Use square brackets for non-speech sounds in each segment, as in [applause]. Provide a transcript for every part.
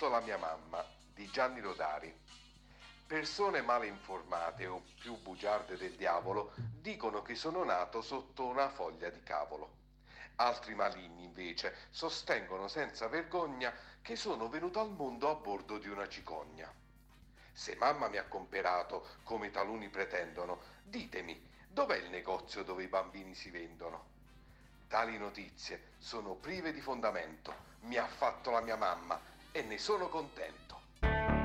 fatto la mia mamma di Gianni Rodari. Persone male informate o più bugiarde del diavolo dicono che sono nato sotto una foglia di cavolo. Altri maligni invece sostengono senza vergogna che sono venuto al mondo a bordo di una cicogna. Se mamma mi ha comperato, come taluni pretendono, ditemi, dov'è il negozio dove i bambini si vendono? Tali notizie sono prive di fondamento. Mi ha fatto la mia mamma e ne sono contento.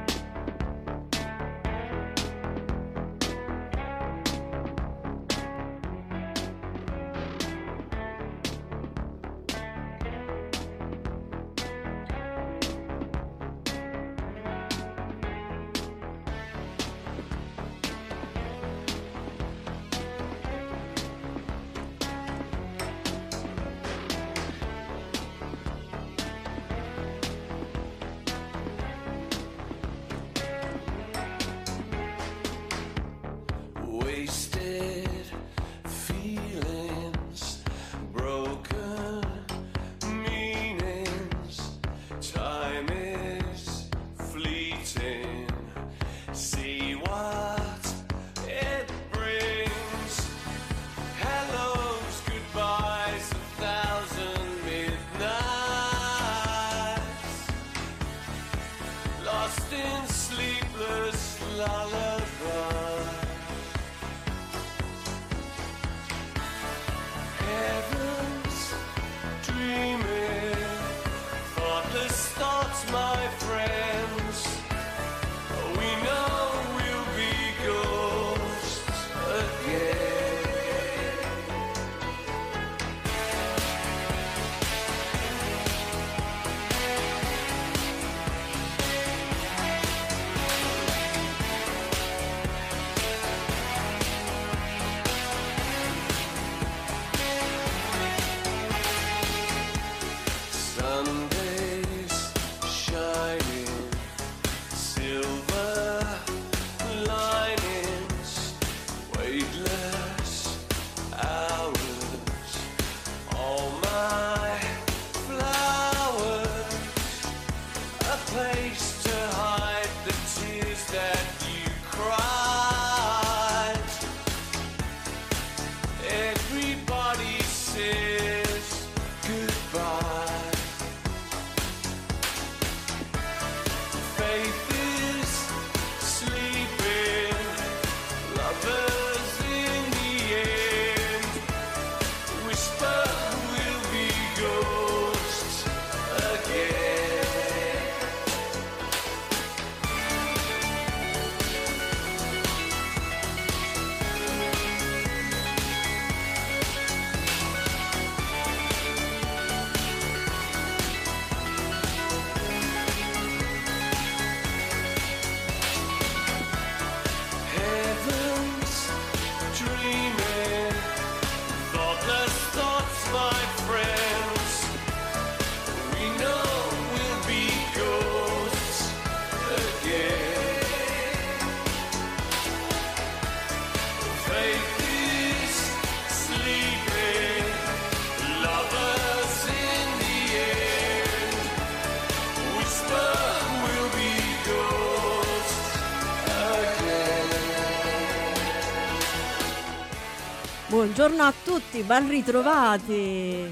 Buongiorno a tutti, ben ritrovati.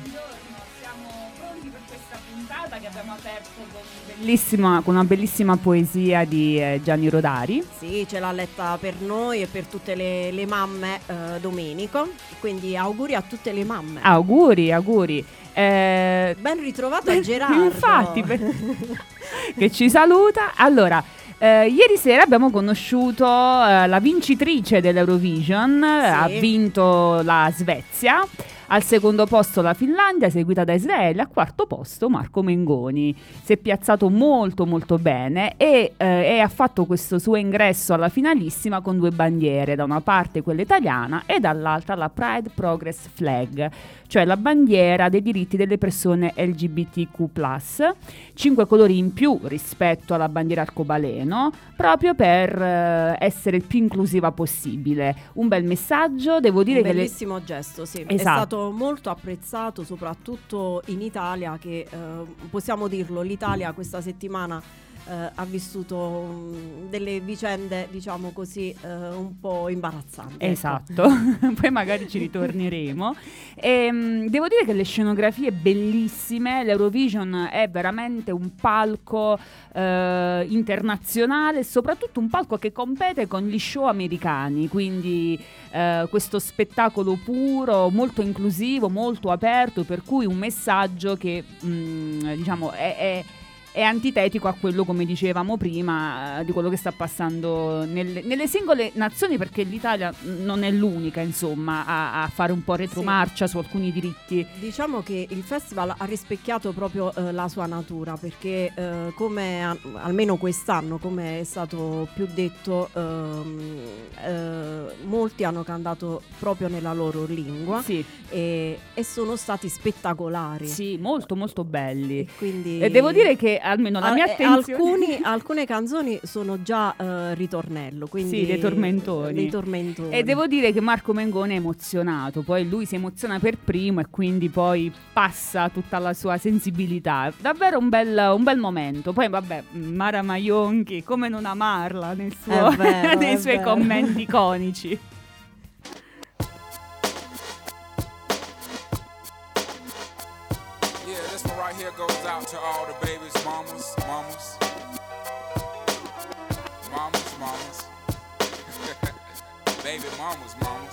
Siamo pronti per questa puntata che abbiamo aperto con, bellissima- con una bellissima poesia di eh, Gianni Rodari. Sì, ce l'ha letta per noi e per tutte le, le mamme eh, Domenico. Quindi auguri a tutte le mamme. Auguri, auguri. Eh, Ben ritrovato a Gerardo. Infatti, per- [laughs] che ci saluta. Allora, eh, ieri sera abbiamo conosciuto eh, la vincitrice dell'Eurovision, ha vinto la Svezia. Al secondo posto la Finlandia, seguita da Israele. Al quarto posto Marco Mengoni. Si è piazzato molto molto bene e, eh, e ha fatto questo suo ingresso alla finalissima con due bandiere, da una parte quella italiana e dall'altra la Pride Progress Flag, cioè la bandiera dei diritti delle persone LGBTQ+, cinque colori in più rispetto alla bandiera arcobaleno, proprio per eh, essere il più inclusiva possibile. Un bel messaggio, devo dire Un che le- bellissimo gesto, sì. È Esatto. stato molto apprezzato soprattutto in Italia che eh, possiamo dirlo, l'Italia questa settimana eh, ha vissuto um, delle vicende, diciamo così, eh, un po' imbarazzanti. ecco. Esatto, [laughs] poi magari ci ritorneremo. E, mh, devo dire che le scenografie bellissime, l'Eurovision è veramente un palco eh, internazionale, soprattutto un palco che compete con gli show americani, quindi eh, questo spettacolo puro, molto inclusivo, molto aperto, per cui un messaggio che mh, diciamo è- è è antitetico a quello, come dicevamo prima, eh, di quello che sta passando nelle, nelle singole nazioni, perché l'Italia non è l'unica, insomma, a, a fare un po' retromarcia su alcuni diritti. Diciamo che il festival ha rispecchiato proprio eh, la sua natura perché eh, come a- almeno quest'anno, come è stato più detto, ehm, eh, molti hanno cantato proprio nella loro lingua Sì, e, e sono stati spettacolari. sì, molto molto belli. E quindi E devo dire che almeno la Ah, mia eh, attenzione... alcuni- [laughs] alcune canzoni sono già eh, ritornello, quindi Sì, dei tormentoni. dei tormentoni. E devo dire che Marco Mengone è emozionato, poi lui si emoziona per primo e quindi poi passa tutta la sua sensibilità. Davvero un bel, un bel momento. Poi vabbè, Mara Maionchi, come non amarla nel suo- È [laughs] vero, nei suoi vero. commenti iconici. Goes out to all the babies, mamas, mamas. Mamas, mamas. [laughs] Baby mamas, mamas.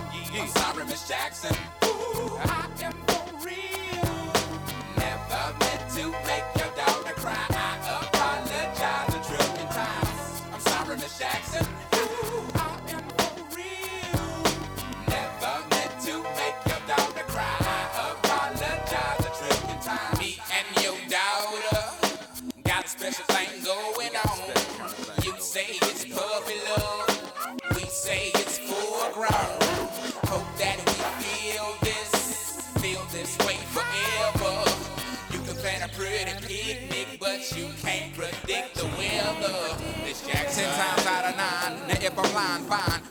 I'm sorry, Miss Jackson. Ooh, I am slip, I'm fine.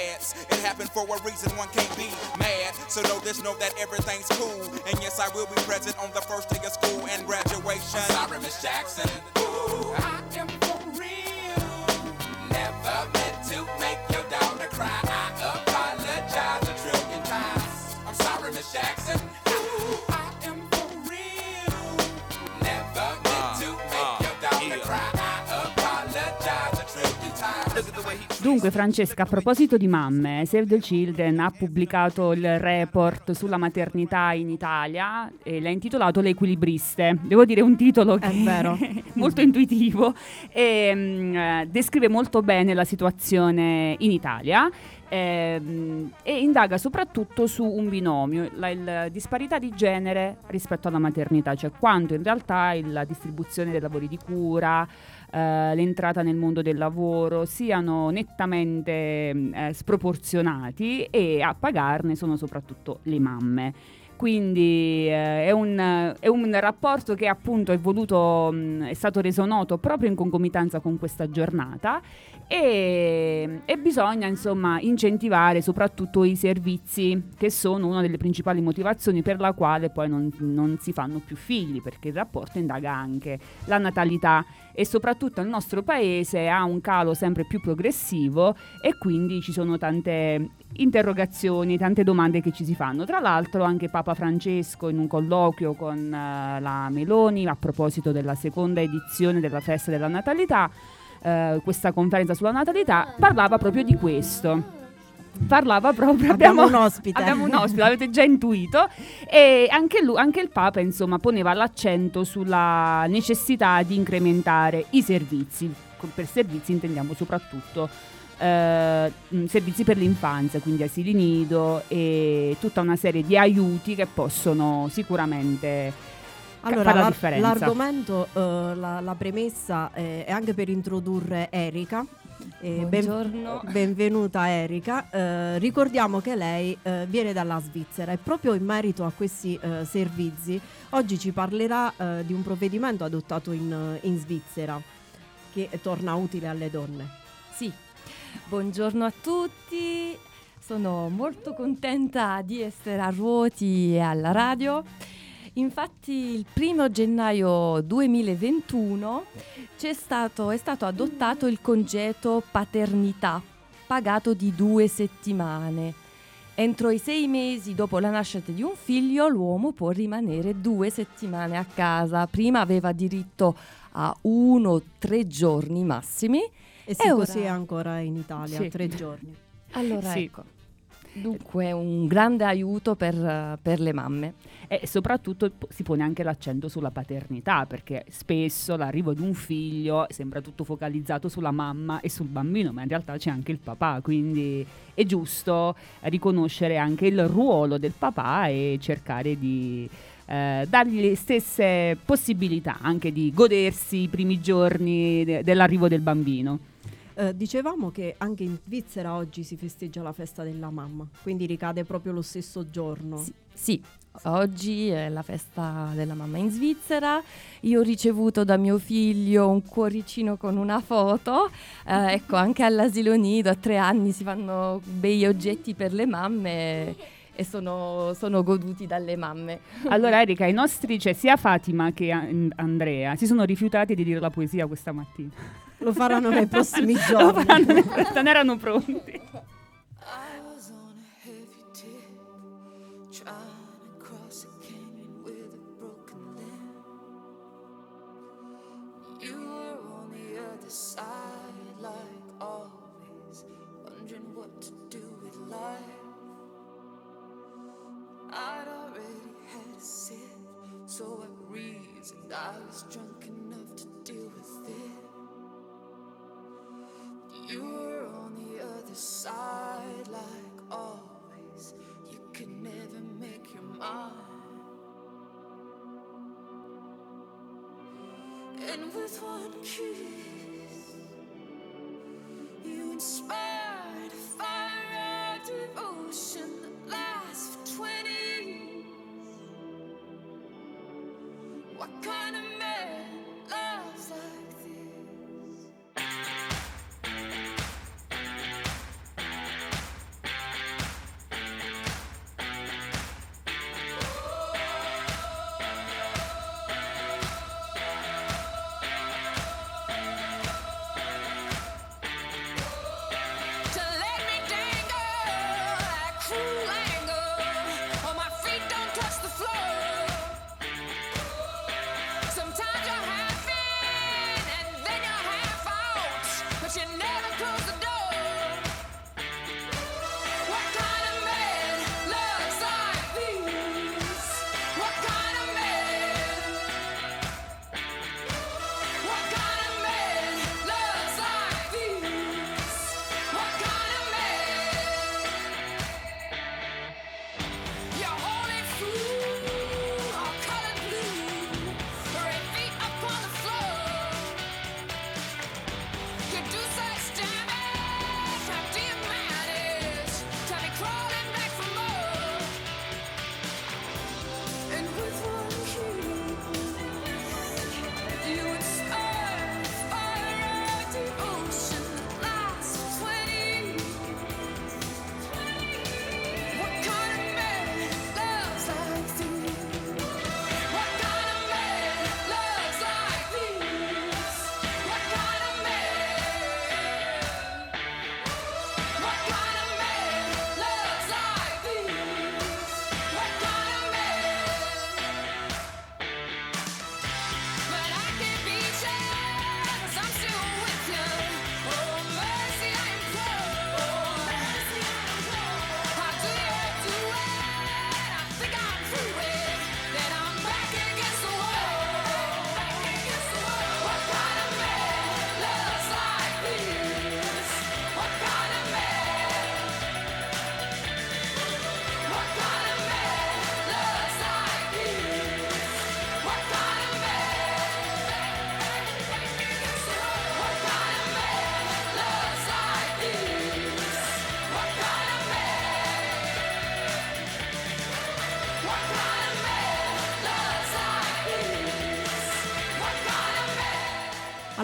pads. It happened for a reason, one can't be mad. So know this, know that everything's cool. And yes, I will be present on the first day of school and graduation. I'm sorry, Miss Jackson. Ooh, I am Dunque, Francesca, a proposito di mamme, Save the Children ha pubblicato il report sulla maternità in Italia e l'ha intitolato Le equilibriste. Devo dire un titolo che È vero. [laughs] molto intuitivo e mm, eh, descrive molto bene la situazione in Italia. ehm, e indaga soprattutto su un binomio, la il disparità di genere rispetto alla maternità, cioè quanto in realtà il- la distribuzione dei lavori di cura, eh, l'entrata nel mondo del lavoro siano nettamente mh, eh, sproporzionati e a pagarne sono soprattutto le mamme. quindi eh, è, un, è un rapporto che appunto è voluto, mh, è stato reso noto proprio in concomitanza con questa giornata e, e bisogna insomma incentivare soprattutto i servizi che sono una delle principali motivazioni per la quale poi non, non si fanno più figli perché il rapporto indaga anche la natalità e soprattutto il nostro paese ha un calo sempre più progressivo e quindi ci sono tante interrogazioni, tante domande che ci si fanno. Tra l'altro anche Papa Francesco in un colloquio con uh, la Meloni a proposito della seconda edizione della festa della natalità eh, questa conferenza sulla natalità, parlava proprio di questo. Parlava proprio. Abbiamo, abbiamo un ospite. Abbiamo un ospite, l'avete già intuito. E anche, lui, anche il Papa, insomma, poneva l'accento sulla necessità di incrementare i servizi. Per servizi intendiamo soprattutto eh, servizi per l'infanzia, quindi asili nido e tutta una serie di aiuti che possono sicuramente allora, la la, l'argomento, uh, la, la, premessa eh, è anche per introdurre Erika. Eh, Buongiorno. Ben, benvenuta Erika. Uh, ricordiamo che lei uh, viene dalla Svizzera e proprio in merito a questi servizi oggi ci parlerà di un provvedimento adottato in, in Svizzera che torna utile alle donne. Sì, buongiorno a tutti. Sono molto contenta di essere a Ruoti e alla radio. Infatti il primo gennaio 2021 stato, è stato adottato il congedo paternità pagato di due settimane. Entro i sei mesi dopo la nascita di un figlio l'uomo può rimanere due settimane a casa. Prima aveva diritto a uno o tre giorni massimi. E sì, e così è ancora in Italia, sì. tre giorni. Allora sì. ecco. Dunque un grande aiuto per, per, le mamme. E soprattutto si pone anche l'accento sulla paternità, perché spesso l'arrivo di un figlio sembra tutto focalizzato sulla mamma e sul bambino, ma in realtà c'è anche il papà, quindi è giusto riconoscere anche il ruolo del papà e cercare di... Eh, dargli le stesse possibilità anche di godersi i primi giorni de- dell'arrivo del bambino. Eh, dicevamo che anche in Svizzera oggi si festeggia la festa della mamma, quindi ricade proprio lo stesso giorno. Sì, sì. Oggi è la festa della mamma in Svizzera. Io ho ricevuto da mio figlio un cuoricino con una foto. Eh, [laughs] ecco, anche all'asilo nido a tre anni si fanno bei oggetti per le mamme e sono, sono, goduti dalle mamme. Allora [laughs] Erika, i nostri, cioè sia Fatima che Andrea, si sono rifiutati di dire la poesia questa mattina. Lo faranno nei prossimi [laughs] giorni. Lo faranno nei, non erano pronti. I'd already had a sip, so I reasoned I was drunk enough to deal with You were on the other side, like always. You could never make your mind. And with one kiss, you inspired a fire of devotion that lasts for 20 years. What kind of man loves like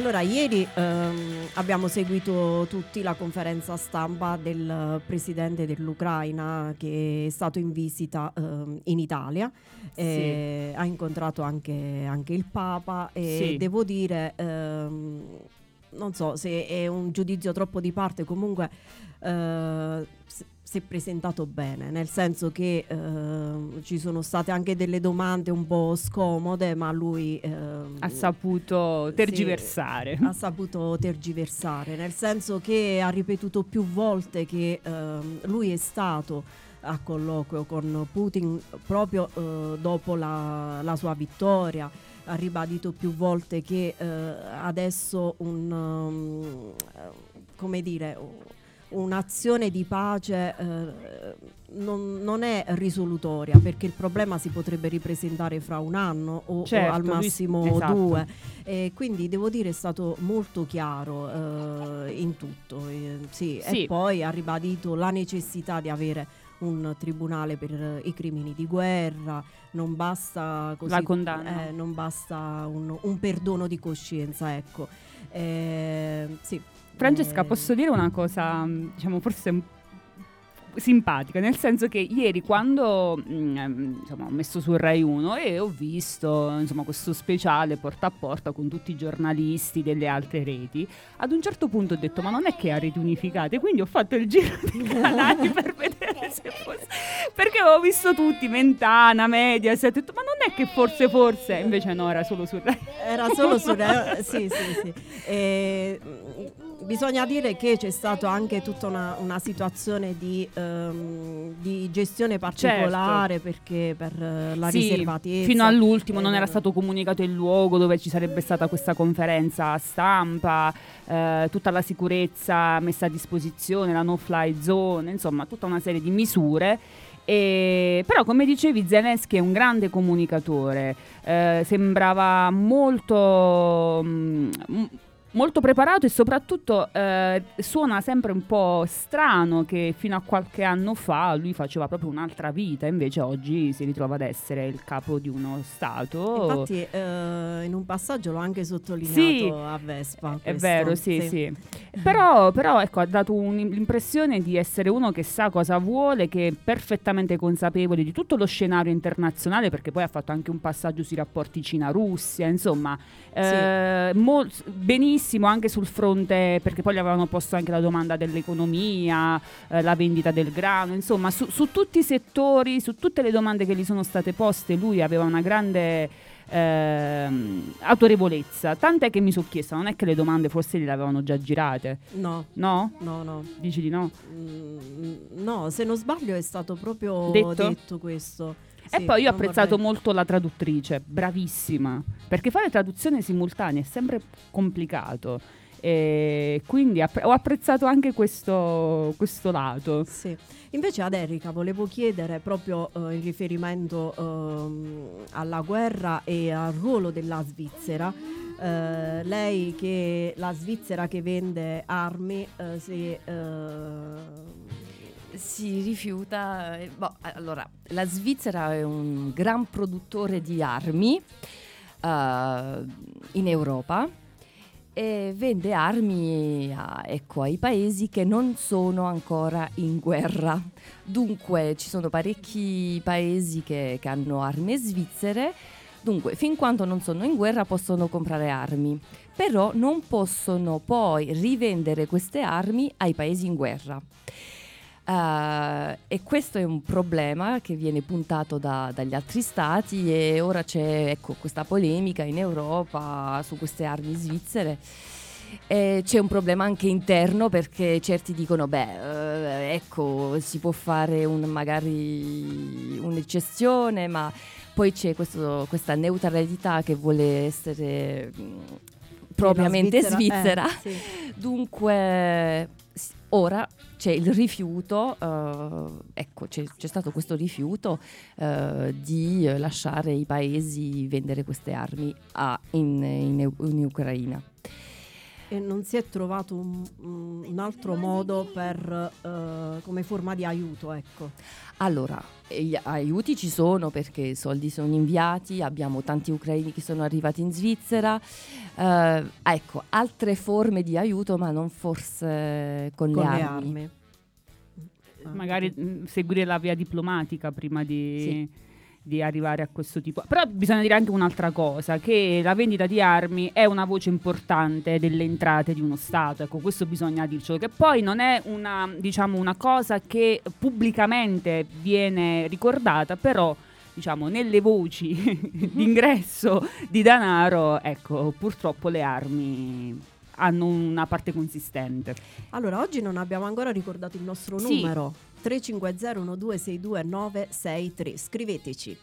Allora, ieri ehm, abbiamo seguito tutti la conferenza stampa del presidente dell'Ucraina che è stato in visita ehm, in Italia, e ha incontrato anche, anche il Papa e Sì. devo dire, ehm, non so se è un giudizio troppo di parte, comunque eh, si è presentato bene, nel senso che ehm, ci sono state anche delle domande un po' scomode, ma lui ehm, Ha saputo tergiversare. ha saputo tergiversare, nel senso che ha ripetuto più volte che ehm, lui è stato a colloquio con Putin proprio eh, dopo la, la sua vittoria. Ha ribadito più volte che eh, adesso un, um, come dire, un'azione di pace eh, non, non è risolutoria perché il problema si potrebbe ripresentare fra un anno o, o Certo, al lui- massimo esatto. due. E quindi devo dire è stato molto chiaro eh, in tutto. eh, sì. Sì. E poi ha ribadito la necessità di avere un tribunale per i crimini di guerra, non basta così, La condanna. eh, non basta un, un perdono di coscienza, ecco. Eh, sì. Francesca, Eh, posso dire una cosa, diciamo, forse un- simpatica, nel senso che ieri quando mh, ehm, insomma, ho messo su Rai 1 e ho visto insomma, questo speciale porta a porta con tutti i giornalisti delle altre reti, ad un certo punto ho detto ma non è che ha reti unificate, quindi ho fatto il [laughs] giro dei canali per vedere se fosse... Perché avevo visto tutti, Mentana, Mediaset, ho detto ma non è che forse forse, invece no, era solo su Rai. Era solo su [laughs] Re- sì, sì, sì. E, mh, bisogna dire che c'è stata anche tutta una, una situazione di, ehm, di gestione particolare perché per la Sì, riservatezza. Fino all'ultimo non Eh, era stato comunicato il luogo dove ci sarebbe stata questa conferenza stampa, eh, tutta la sicurezza messa a disposizione, la no-fly zone, insomma tutta una serie di misure. E- però come dicevi Zelensky è un grande comunicatore, eh, sembrava molto, mm, m- molto preparato e soprattutto eh, suona sempre un po' strano che fino a qualche anno fa lui faceva proprio un'altra vita, invece oggi si ritrova ad essere il capo di uno Stato. Infatti, eh, in un passaggio l'ho anche sottolineato Sì, a Vespa. È questo, vero, sì, sì. [laughs] Però, però, ecco, ha dato un- l'impressione di essere uno che sa cosa vuole, che è perfettamente consapevole di tutto lo scenario internazionale, perché poi ha fatto anche un passaggio sui rapporti Cina-Russia, insomma, eh, mol- benissimo anche sul fronte, perché poi gli avevano posto anche la domanda dell'economia, eh, la vendita del grano, insomma, su, su tutti i settori, su tutte le domande che gli sono state poste, lui aveva una grande ehm, autorevolezza. Tant'è che mi sono chiesta, non è che le domande forse le avevano già girate? No, No? no, no. Dici di no? Mm, no, se non sbaglio è stato proprio Detto? detto, questo. E poi io ho apprezzato vorrei- molto la traduttrice, bravissima, perché fare traduzione simultanea è sempre complicato. E quindi app- ho apprezzato anche questo, questo lato. Sì. Invece ad Erika volevo chiedere proprio eh, in riferimento ehm, alla guerra e al ruolo della Svizzera. eh, lei che la Svizzera che vende armi eh, se, eh, si rifiuta. eh, boh, allora, la Svizzera è un gran produttore di armi eh, in Europa e vende armi a- ecco, ai paesi che non sono ancora in guerra. Dunque ci sono parecchi paesi che, che hanno armi svizzere. Dunque, fin quando non sono in guerra possono comprare armi, però non possono poi rivendere queste armi ai paesi in guerra. Eh, e questo è un problema che viene puntato da- dagli altri stati e ora c'è ecco, questa polemica in Europa su queste armi svizzere. E c'è un problema anche interno perché certi dicono, beh, eh, ecco, si può fare un- magari un'eccezione, ma poi c'è questo- questa neutralità che vuole essere mh, propriamente la svizzera. eh, sì. Dunque, ora c'è il rifiuto, eh, ecco, c'è, c'è stato questo rifiuto eh, di lasciare i paesi vendere queste armi a- in, in in Ucraina. E non si è trovato un, un altro modo per, eh, come forma di aiuto, ecco. Allora, gli aiuti ci sono perché i soldi sono inviati, abbiamo tanti ucraini che sono arrivati in Svizzera. Eh, ecco, altre forme di aiuto, ma non forse con, Con le le armi. armi. Magari mh, seguire la via diplomatica prima di, Sì. Di arrivare a questo tipo. Però bisogna dire anche un'altra cosa, che la vendita di armi è una voce importante delle entrate di uno Stato, ecco questo bisogna dircelo, che poi non è una, diciamo, una cosa che pubblicamente viene ricordata, però diciamo nelle voci [laughs] d'ingresso di denaro, ecco purtroppo le armi hanno una parte consistente. Allora, oggi non abbiamo ancora ricordato il nostro Sì. numero 350 1262 963. Scriveteci.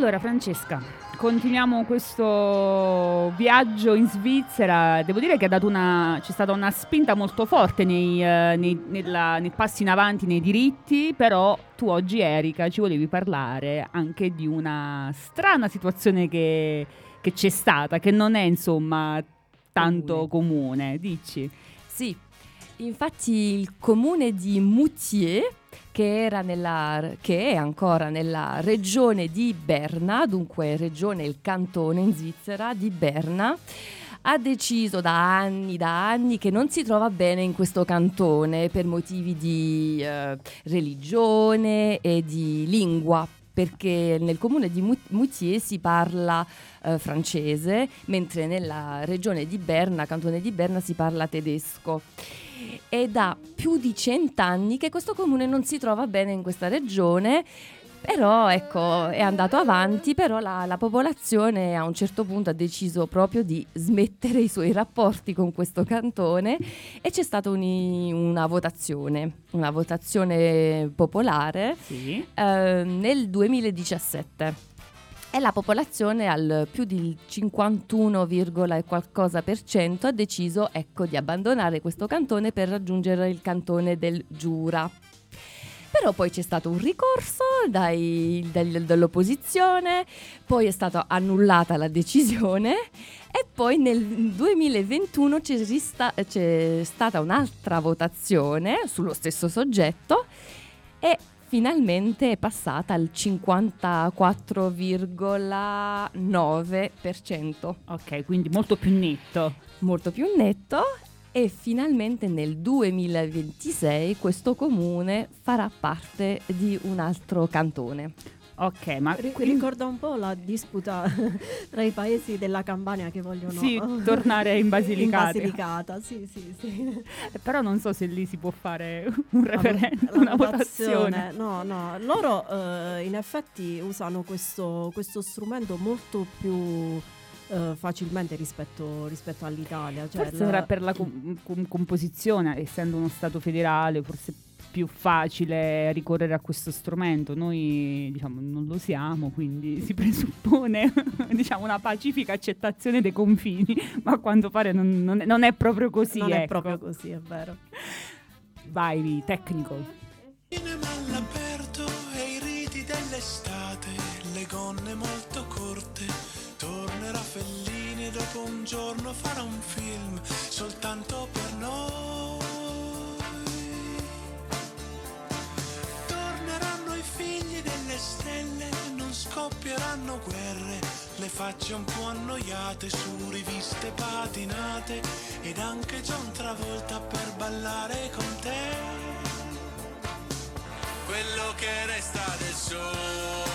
Allora Francesca, continuiamo questo viaggio in Svizzera. Devo dire che ha dato una, c'è stata una spinta molto forte nei, eh, nei- nella- nei passi in avanti, nei diritti, però tu oggi Erika ci volevi parlare anche di una strana situazione che, che c'è stata, che non è insomma tanto comune. Dici? Sì, infatti il comune di Moutier che, era nella, che è ancora nella regione di Berna, dunque regione il cantone in Svizzera di Berna ha deciso da anni, da anni che non si trova bene in questo cantone per motivi di eh, religione e di lingua, perché nel comune di Moutier si parla eh, francese, mentre nella regione di Berna, cantone di Berna, si parla tedesco. È da più di cent'anni che questo comune non si trova bene in questa regione. Però ecco, è andato avanti, però la, la popolazione a un certo punto ha deciso proprio di smettere i suoi rapporti con questo cantone e c'è stata un- una votazione, una votazione popolare Sì. eh, nel 2017 e la popolazione al più del 51, e qualcosa per cento ha deciso ecco, di abbandonare questo cantone per raggiungere il cantone del Giura. Però poi c'è stato un ricorso dai- dal- dall'opposizione, poi è stata annullata la decisione e poi nel 2021 c'è, rista- c'è stata un'altra votazione sullo stesso soggetto e finalmente è passata al 54,9%, Ok, quindi molto più netto. molto più netto. E finalmente nel 2026 questo comune farà parte di un altro cantone. Ok, ma quindi- ricorda un po' la disputa [laughs] tra i paesi della Campania che vogliono Sì, [laughs] tornare in Basilicata. In Basilicata, sì, sì, sì. Però non so se lì si può fare un referendum, la una votazione. No, no, loro eh, in effetti usano questo, questo strumento molto più eh, facilmente rispetto, rispetto all'Italia. Cioè Forse la- era per la com- com- composizione, essendo uno Stato federale, forse più facile ricorrere a questo strumento. Noi diciamo non lo siamo, quindi [laughs] si presuppone [laughs] diciamo, una pacifica accettazione dei confini, [laughs] ma a quanto pare non, non è, non è proprio così. non è ecco. proprio così, è vero. Vai, tecnico. Cinema all'aperto e i riti dell'estate, le gonne molto corte. Tornerà Fellini dopo un giorno farà un film soltanto per noi. Stelle, non scoppieranno guerre, le facce un po' annoiate su riviste patinate ed anche John Travolta per ballare con te quello che resta del sole.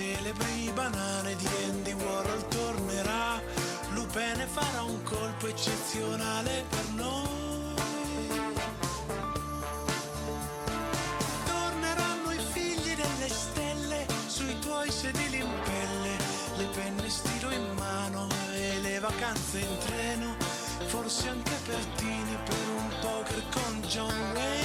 Celebri banane di Andy Warhol tornerà. Lupene farà un colpo eccezionale per noi. Torneranno i figli delle stelle sui tuoi sedili in pelle, le penne stilo in mano e le vacanze in treno, forse anche Pertini per un poker con John Wayne.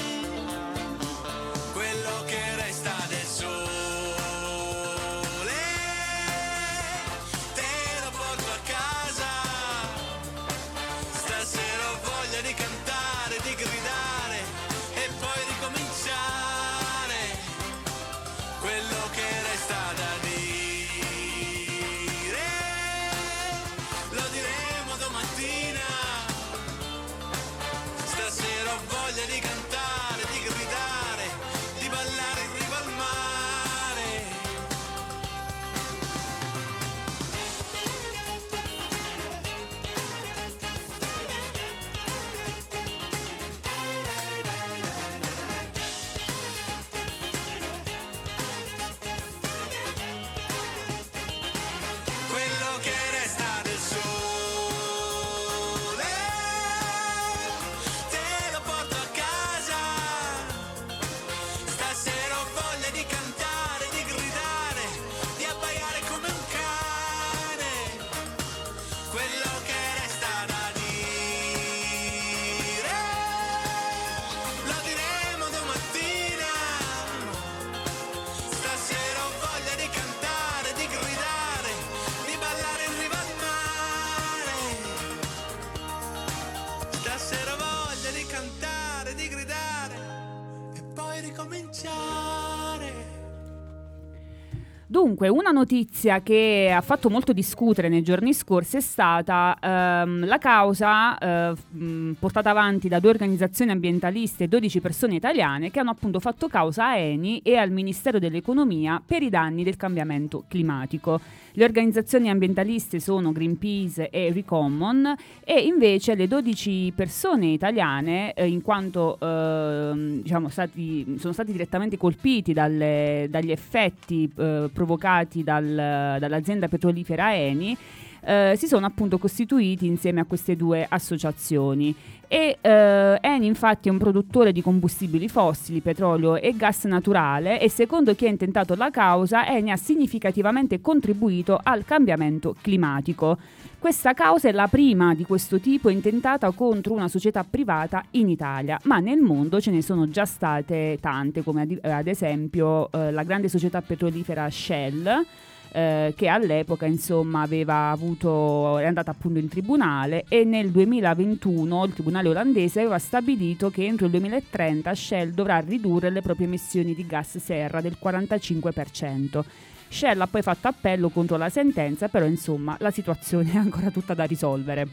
Dunque, una notizia che ha fatto molto discutere nei giorni scorsi è stata ehm, la causa eh, mh, portata avanti da due organizzazioni ambientaliste e 12 persone italiane che hanno appunto fatto causa a Eni e al Ministero dell'Economia per i danni del cambiamento climatico. Le organizzazioni ambientaliste sono Greenpeace e Recommon e invece le 12 persone italiane, eh, in quanto ehm, diciamo, stati, sono stati direttamente colpiti dalle- dagli effetti eh, provocati dal- dall'azienda petrolifera Eni, eh, si sono appunto costituiti insieme a queste due associazioni. E eh, Eni infatti è un produttore di combustibili fossili, petrolio e gas naturale e secondo chi ha intentato la causa Eni ha significativamente contribuito al cambiamento climatico. Questa causa è la prima di questo tipo intentata contro una società privata in Italia, ma nel mondo ce ne sono già state tante, come ad, ad esempio eh, la grande società petrolifera Shell, eh, che all'epoca insomma aveva avuto, è andata appunto in tribunale e nel 2021 il tribunale olandese aveva stabilito che entro il 2030 Shell dovrà ridurre le proprie emissioni di gas serra del 45%. Shell ha poi fatto appello contro la sentenza, però insomma la situazione è ancora tutta da risolvere.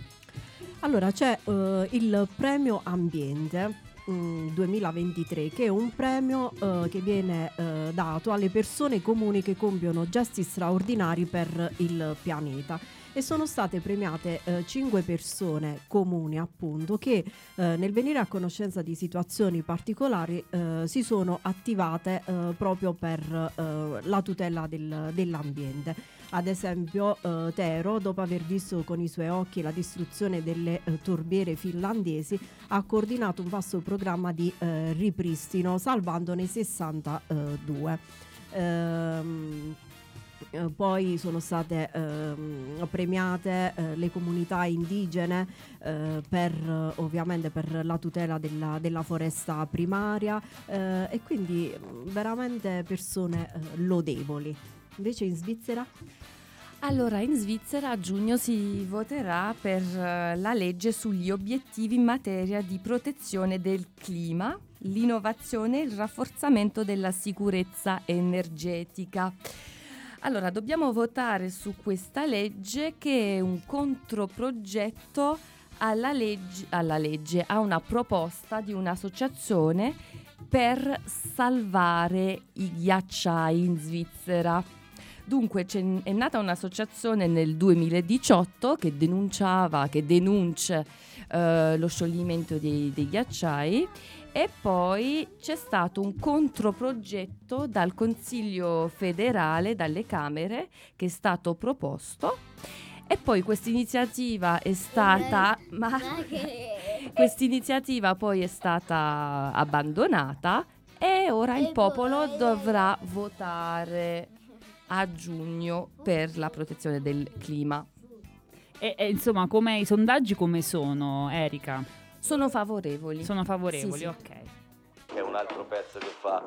Allora c'è eh, il premio Ambiente mm, 2023 che è un premio eh, che viene eh, dato alle persone comuni che compiono gesti straordinari per il pianeta e sono state premiate 5 persone comuni appunto che eh, nel venire a conoscenza di situazioni particolari eh, si sono attivate eh, proprio per eh, la tutela del- dell'ambiente. Ad esempio eh, Tero, dopo aver visto con i suoi occhi la distruzione delle eh, torbiere finlandesi, ha coordinato un vasto programma di eh, ripristino, salvandone 62. Ehm, eh, poi sono state ehm, premiate eh, le comunità indigene eh, per eh, ovviamente per la tutela della, della foresta primaria eh, e quindi mm, veramente persone eh, lodevoli. Invece in Svizzera? Allora, in Svizzera a giugno si voterà per eh, la legge sugli obiettivi in materia di protezione del clima, l'innovazione e il rafforzamento della sicurezza energetica. Allora, dobbiamo votare su questa legge che è un controprogetto alla legge, alla legge, a una proposta di un'associazione per salvare i ghiacciai in Svizzera. Dunque è nata un'associazione nel 2018 che denunciava, che denuncia eh, lo scioglimento dei, dei ghiacciai e poi c'è stato un controprogetto dal Consiglio federale, dalle Camere, che è stato proposto. E poi questa iniziativa è stata... Ma [laughs] questa iniziativa poi è stata abbandonata e ora il popolo dovrà votare a giugno per la protezione del clima. E, e, insomma, come i sondaggi come sono, Erika? Sono favorevoli. Sono favorevoli, Sì, sì. ok. È un altro pezzo che fa.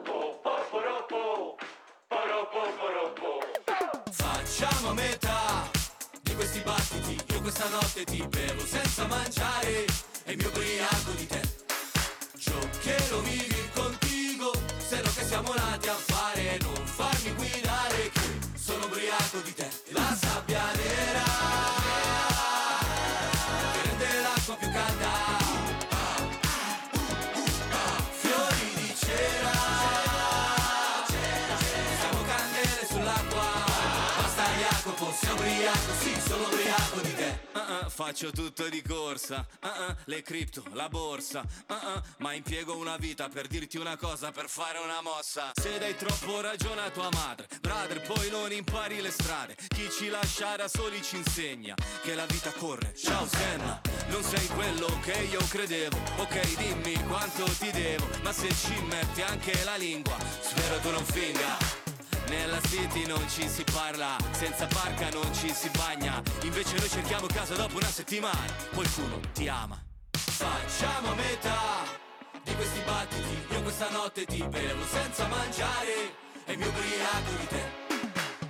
Facciamo metà di questi battiti. Io questa notte ti bevo senza mangiare e mi ubriaco di te. Giocherò vivi contigo, se no che siamo nati a fare. Faccio tutto di corsa, uh-uh, le cripto, la borsa, uh-uh, ma impiego una vita per dirti una cosa, per fare una mossa. Se dai troppo ragione a tua madre, brother, poi non impari le strade. Chi ci lascia da soli ci insegna che la vita corre. Ciao Senna, non sei quello che io credevo. Ok, dimmi quanto ti devo, ma se ci metti anche la lingua, spero tu non finga. Nella city non ci si parla, senza barca non ci si bagna. Invece noi cerchiamo casa dopo una settimana, qualcuno ti ama. Facciamo metà di questi battiti. Io questa notte ti bevo senza mangiare e mi ubriaco di te.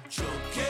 Giocherò vivi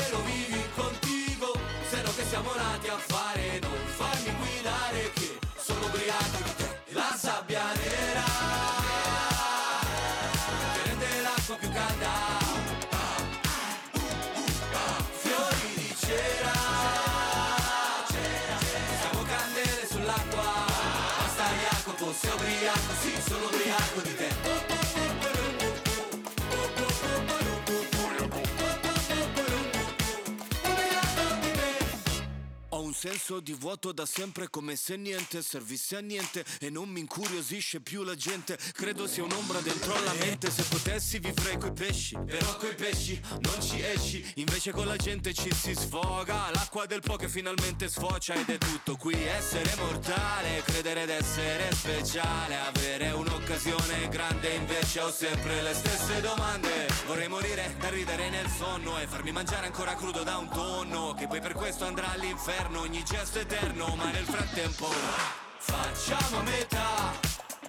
senso di vuoto da sempre come se niente servisse a niente e non mi incuriosisce più la gente. Credo sia un'ombra dentro la mente. Se potessi vivrei coi pesci, però coi pesci non ci esci. Invece con la gente ci si sfoga. L'acqua del po' che finalmente sfocia ed è tutto qui. Essere mortale, credere d'essere speciale. Avere un'occasione grande, invece ho sempre le stesse domande. Vorrei morire da ridere nel sonno e farmi mangiare ancora crudo da un tonno. Che poi per questo andrà all'inferno. Ogni gesto eterno, ma nel frattempo facciamo metà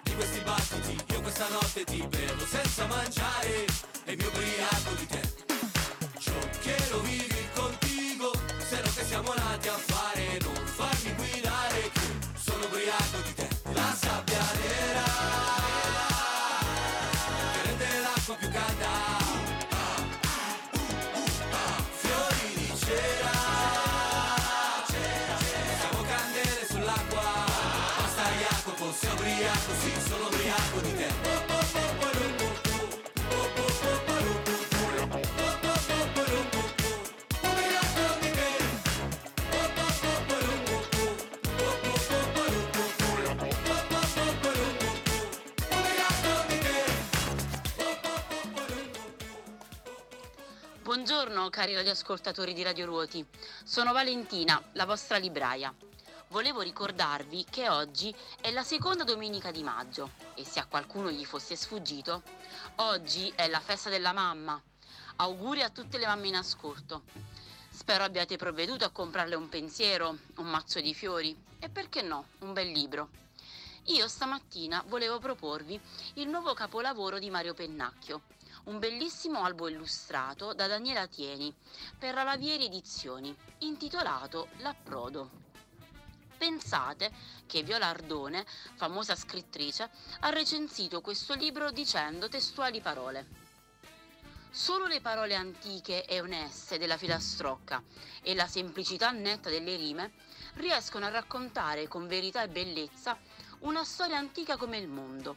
di questi battiti. Io questa notte ti bevo senza mangiare e mi ubriaco di te. Buongiorno cari radioascoltatori di Radio Ruoti, sono Valentina, la vostra libraia. Volevo ricordarvi che oggi è la seconda domenica di maggio e se a qualcuno gli fosse sfuggito, oggi è la festa della mamma. Auguri a tutte le mamme in ascolto. Spero abbiate provveduto a comprarle un pensiero, un mazzo di fiori e perché no, un bel libro. Io stamattina volevo proporvi il nuovo capolavoro di Mario Pennacchio, un bellissimo albo illustrato da Daniela Tieni per la Lavieri Edizioni, intitolato L'approdo. Pensate che Viola Ardone, famosa scrittrice, ha recensito questo libro dicendo testuali parole. Solo le parole antiche e oneste della filastrocca e la semplicità netta delle rime riescono a raccontare con verità e bellezza una storia antica come il mondo,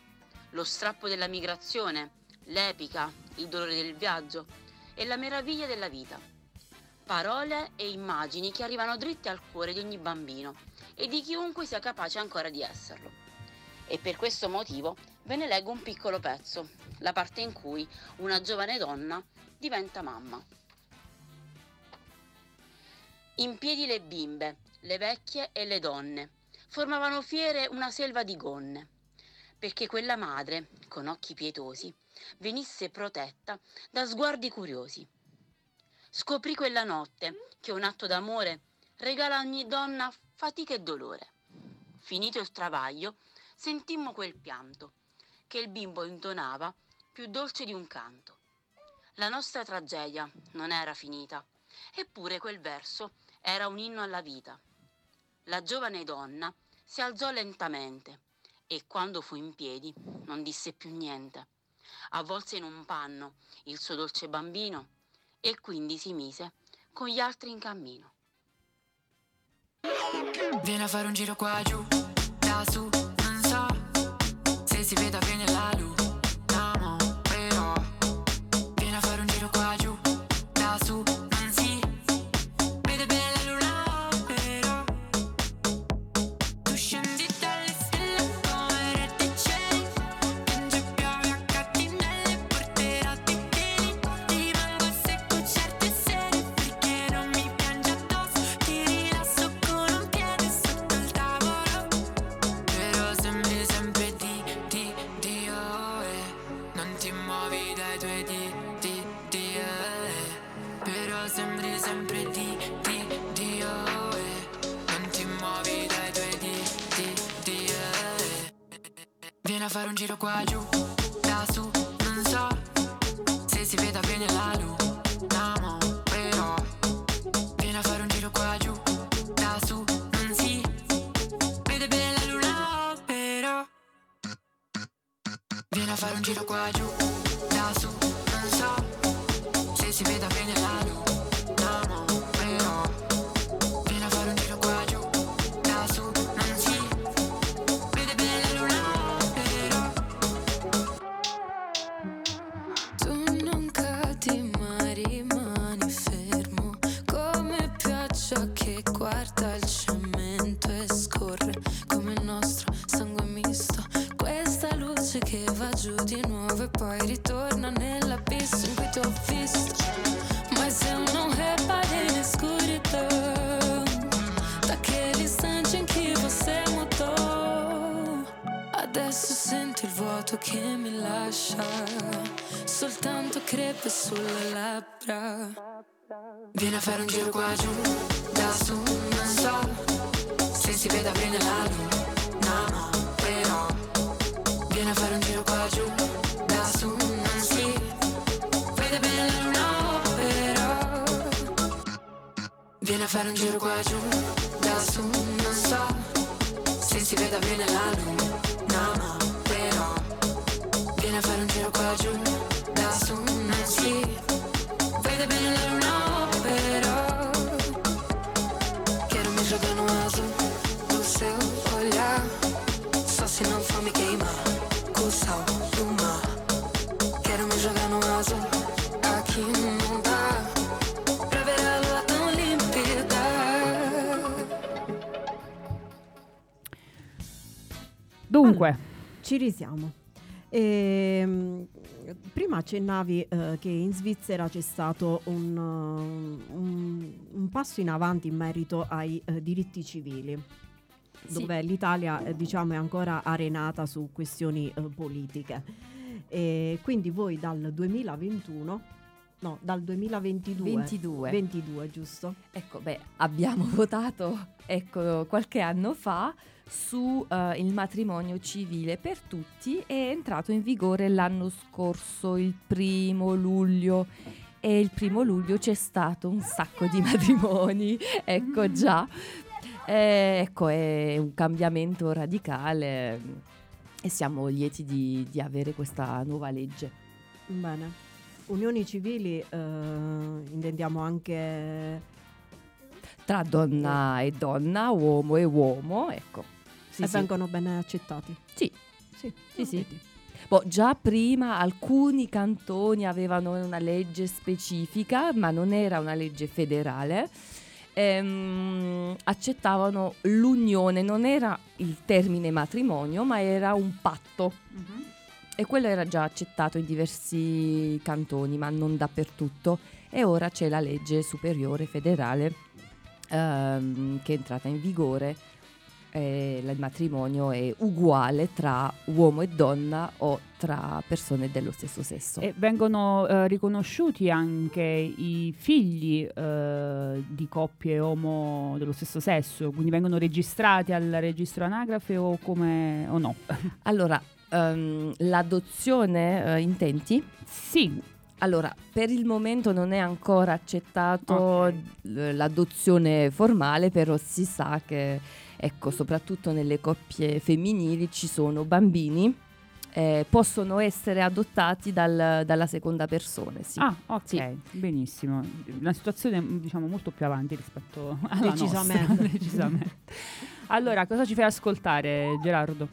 lo strappo della migrazione, l'epica, il dolore del viaggio e la meraviglia della vita. Parole e immagini che arrivano dritte al cuore di ogni bambino e di chiunque sia capace ancora di esserlo. E per questo motivo ve ne leggo un piccolo pezzo, la parte in cui una giovane donna diventa mamma. In piedi le bimbe, le vecchie e le donne formavano fiere una selva di gonne, perché quella madre, con occhi pietosi, venisse protetta da sguardi curiosi. Scoprì quella notte che un atto d'amore regala a ogni donna fatica e dolore. Finito il travaglio, sentimmo quel pianto che il bimbo intonava più dolce di un canto. La nostra tragedia non era finita, eppure quel verso era un inno alla vita. La giovane donna si alzò lentamente e quando fu in piedi non disse più niente. Avvolse in un panno il suo dolce bambino e quindi si mise con gli altri in cammino. Vieni a fare un giro qua giù, da su, non so se si veda bene la luce, giro qua giù, Vieni a fare un giro qua giù, da su, non so se si veda bene la luna, no, però. Vieni a fare un giro qua giù, da su, non si vede bene la luna, però. Quero me jogar no azul do seu olhar. Só se não for me queimar Dunque, Ci risiamo. Ehm, prima accennavi eh, che in Svizzera c'è stato un, uh, un- un passo in avanti in merito ai eh, diritti civili, Sì. dove l'Italia eh, diciamo, è ancora arenata su questioni eh, politiche. E quindi voi dal 2021, no, dal 2022, 22. 22, giusto? Ecco, beh, abbiamo [laughs] votato ecco, qualche anno fa su eh, il matrimonio civile per tutti, è entrato in vigore l'anno scorso, il primo luglio. E il primo luglio c'è stato un sacco di [laughs] matrimoni, ecco già. Eh, ecco, è un cambiamento radicale e siamo lieti di, di avere questa nuova legge. Bene. Unioni civili eh, intendiamo anche Tra donna e donna, uomo e uomo, ecco. Sì, e sì. vengono bene accettati. Sì, Sì, Sì, sì. Boh, già prima alcuni cantoni avevano una legge specifica, ma non era una legge federale. Ehm, accettavano l'unione, non era il termine matrimonio, ma era un patto. E quello era già accettato in diversi cantoni, ma non dappertutto. E ora c'è la legge superiore federale ehm, che è entrata in vigore. E il matrimonio è uguale tra uomo e donna o tra persone dello stesso sesso. e vengono eh, riconosciuti anche i figli eh, di coppie omo dello stesso sesso, quindi vengono registrati al registro anagrafe o, come, o no? [laughs] Allora, ehm, l'adozione eh, intenti? Sì, Allora, per il momento non è ancora accettato Ok. l- l'adozione formale, però si sa che, ecco, soprattutto nelle coppie femminili ci sono bambini, eh, possono essere adottati dal- dalla seconda persona, sì. Ah, ok, Sì. benissimo. Una situazione diciamo molto più avanti rispetto alla Decisamente. nostra. [laughs] Decisamente. Allora, cosa ci fai ascoltare, Gerardo?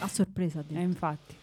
A sorpresa. Eh, infatti.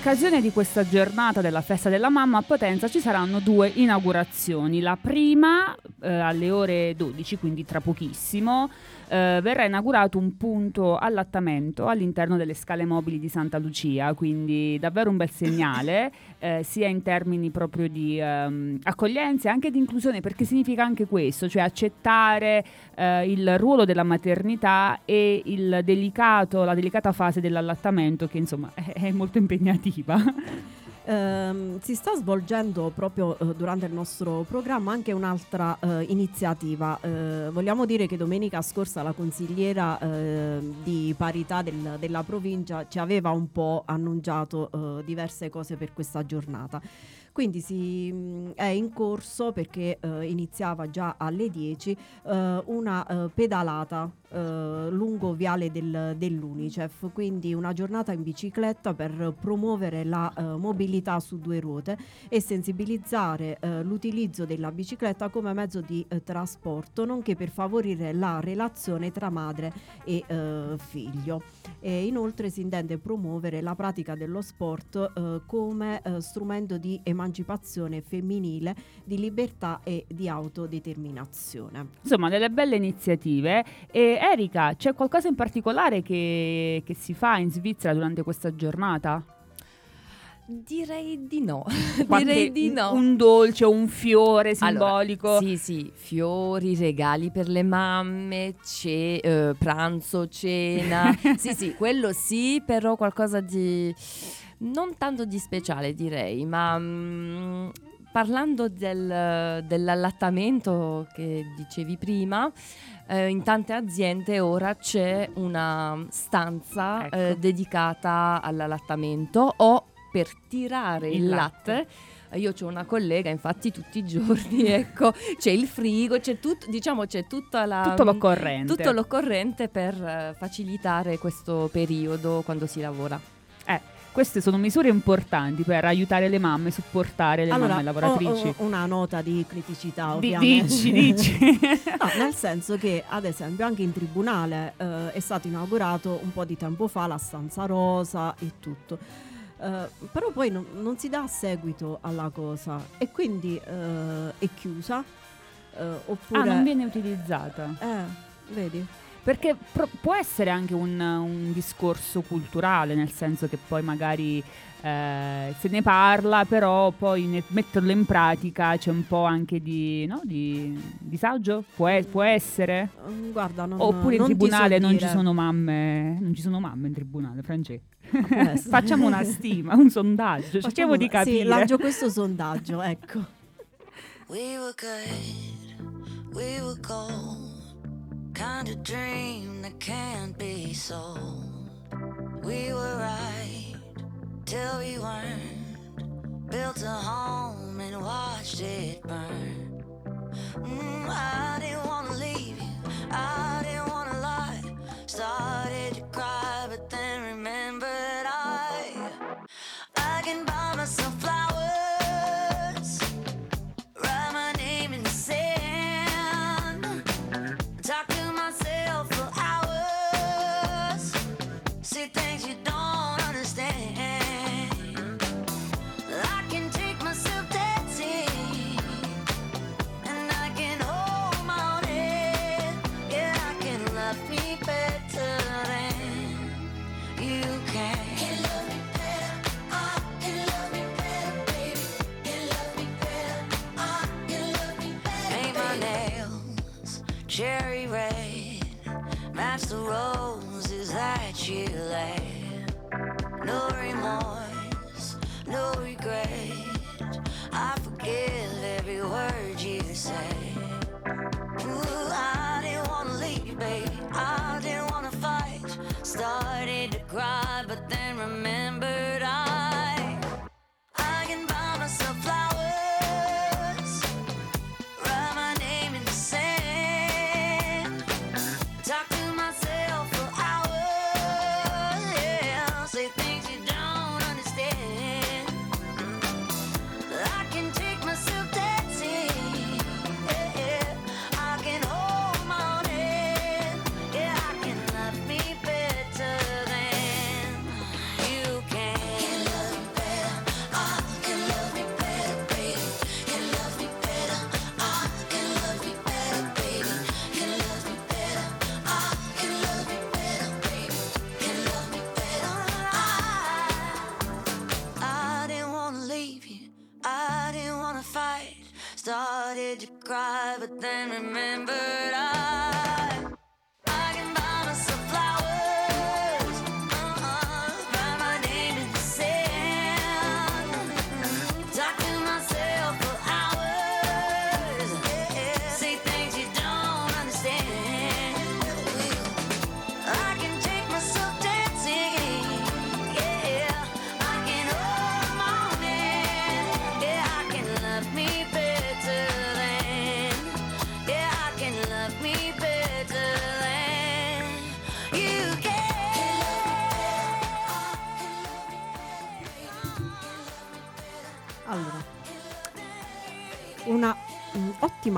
Occasione di questa giornata della festa della mamma a Potenza ci saranno due inaugurazioni. La prima eh, alle ore 12, quindi tra pochissimo, eh, verrà inaugurato un punto allattamento all'interno delle scale mobili di Santa Lucia, quindi davvero un bel segnale, [coughs] eh, sia in termini proprio di ehm, accoglienza e anche di inclusione, perché significa anche questo, cioè accettare eh, il ruolo della maternità e il delicato, la delicata fase dell'allattamento che insomma [laughs] è molto impegnativa. Ehm, si sta svolgendo proprio eh, durante il nostro programma anche un'altra eh, iniziativa. Eh, vogliamo dire che domenica scorsa la consigliera eh, di parità del- della provincia ci aveva un po' annunciato eh, diverse cose per questa giornata. Quindi si, mh, è in corso perché eh, iniziava già alle 10 eh, una pedalata eh, lungo viale del- dell'Unicef, quindi una giornata in bicicletta per promuovere la eh, mobilità su due ruote e sensibilizzare eh, l'utilizzo della bicicletta come mezzo di eh, trasporto, nonché per favorire la relazione tra madre e eh, figlio. E inoltre si intende promuovere la pratica dello sport come strumento di emancipazione femminile, di libertà e di autodeterminazione. Insomma, delle belle iniziative. E Erika, c'è qualcosa in particolare che, che si fa in Svizzera durante questa giornata? Direi di no. [laughs] Direi di no. Un dolce, un fiore Allora, simbolico? sì, sì, fiori, regali per le mamme, ce- eh, pranzo, cena. [laughs] sì, sì, quello sì, però qualcosa di non tanto di speciale direi, ma mm, parlando del- dell'allattamento che dicevi prima, eh, in tante aziende ora c'è una stanza Ecco. eh, dedicata all'allattamento o per tirare il, Il latte. Io ho una collega, infatti, tutti i giorni, [laughs] ecco, c'è il frigo, c'è tutto, diciamo, c'è tutta la. Tutto l'occorrente. Tutto l'occorrente per eh, facilitare questo periodo quando si lavora. Eh, queste sono misure importanti per aiutare le mamme, supportare le Allora, mamme lavoratrici. ho- ho una nota di criticità, ovviamente. dici, dici. [laughs] No, nel senso che, ad esempio, anche in tribunale eh, è stato inaugurato un po' di tempo fa la stanza rosa e tutto. Eh, però poi non, non si dà seguito alla cosa e quindi eh, è chiusa. eh, oppure Ah, non viene utilizzata. Eh, vedi? Perché pro- può essere anche un, un discorso culturale, nel senso che poi magari eh, se ne parla, però poi ne- metterlo in pratica c'è un po' anche di, no? di disagio? Può, e- può essere? Mm, Guarda, non, Oppure in non so tribunale non ci sono mamme, non ci sono mamme in tribunale, Francesco. può essere. [laughs] Facciamo una stima, un sondaggio, cerchiamo Facciamo- di capire. Sì, lancio questo sondaggio, ecco. We were good, we were gold. Kind of dream that can't be sold. We were right till we weren't. Built a home and watched it burn. Mm, I didn't wanna leave you, I didn't wanna lie. Started to cry, but then remembered I I can buy myself flowers. The roses that you laid. No remorse, no regret. I forgive every word you say. Ooh, I didn't wanna leave baby. I didn't wanna fight. Started to cry, but then remembered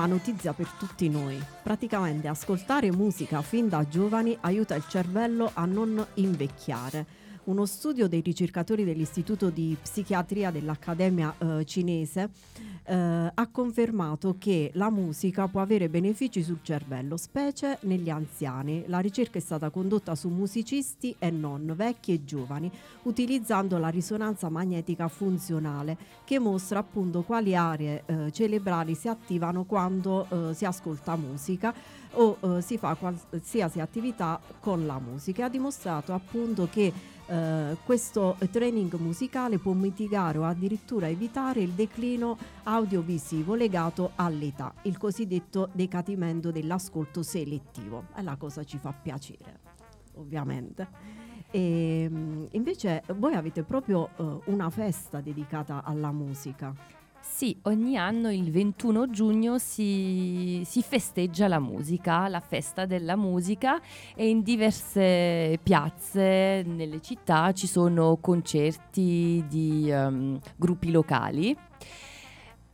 ottima notizia per tutti noi. Praticamente ascoltare musica fin da giovani aiuta il cervello a non invecchiare. Uno studio dei ricercatori dell'Istituto di Psichiatria dell'Accademia eh, cinese eh, ha confermato che la musica può avere benefici sul cervello, specie negli anziani. La ricerca è stata condotta su musicisti e non, vecchi e giovani, utilizzando la risonanza magnetica funzionale che mostra appunto quali aree eh, cerebrali si attivano quando eh, si ascolta musica o eh, si fa qualsiasi attività con la musica. Ha dimostrato appunto che eh, questo training musicale può mitigare o addirittura evitare il declino audiovisivo legato all'età, il cosiddetto decadimento dell'ascolto selettivo. E la cosa ci fa piacere, ovviamente. E, mm, invece voi avete proprio eh, una festa dedicata alla musica. Sì, ogni anno il 21 giugno si, si festeggia la musica, la festa della musica e in diverse piazze nelle città ci sono concerti di ehm, gruppi locali.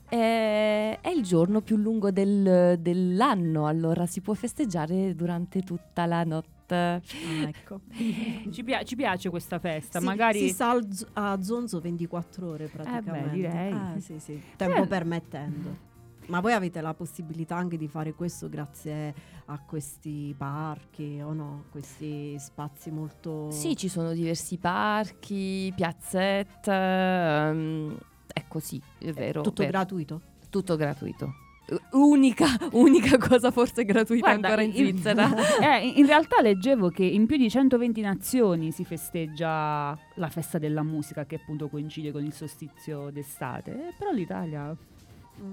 Eh, È il giorno più lungo del- dell'anno, allora si può festeggiare durante tutta la notte. Ecco. [laughs] Ci, pia- ci piace questa festa, Si- magari... si al z- a zonzo 24 ore praticamente. direi. Ah, sì, sì, tempo Eh. permettendo. ma voi avete la possibilità anche di fare questo grazie a questi parchi o no? Questi spazi molto... Sì, ci sono diversi parchi, piazzette, ehm, è così, è vero. Tutto vero. gratuito? Tutto gratuito. Unica, unica cosa forse gratuita Guarda, ancora in in- Svizzera. [laughs] Eh, in- in realtà leggevo che in più di 120 nazioni si festeggia la festa della musica che appunto coincide con il solstizio d'estate, Eh, però l'Italia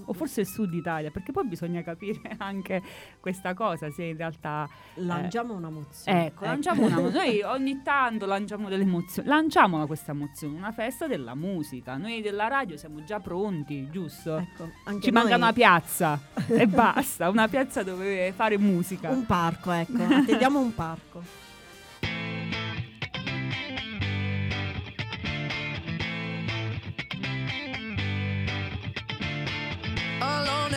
o forse il sud Italia, perché poi bisogna capire [laughs] anche questa cosa, se in realtà eh, Lanciamo una mozione. Ecco, lanciamo una mozione. Noi [laughs] ogni tanto lanciamo delle emozioni. Lanciamo questa mozione, una festa della musica. Noi della radio siamo già pronti, giusto? Ecco, anche Ci manca noi- una piazza [laughs] e basta, una piazza dove fare musica. Un parco, ecco. Attendiamo un parco.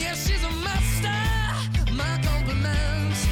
Yeah, she's a master. My compliments.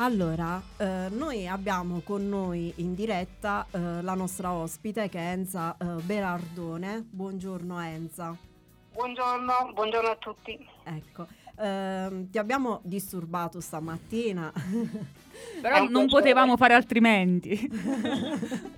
Allora, eh, noi abbiamo con noi in diretta eh, la nostra ospite che è Enza eh, Berardone. Buongiorno Enza. Buongiorno, buongiorno a tutti. Ecco, ehm, ti abbiamo disturbato stamattina. [laughs] Però non potevamo fare altrimenti. [laughs]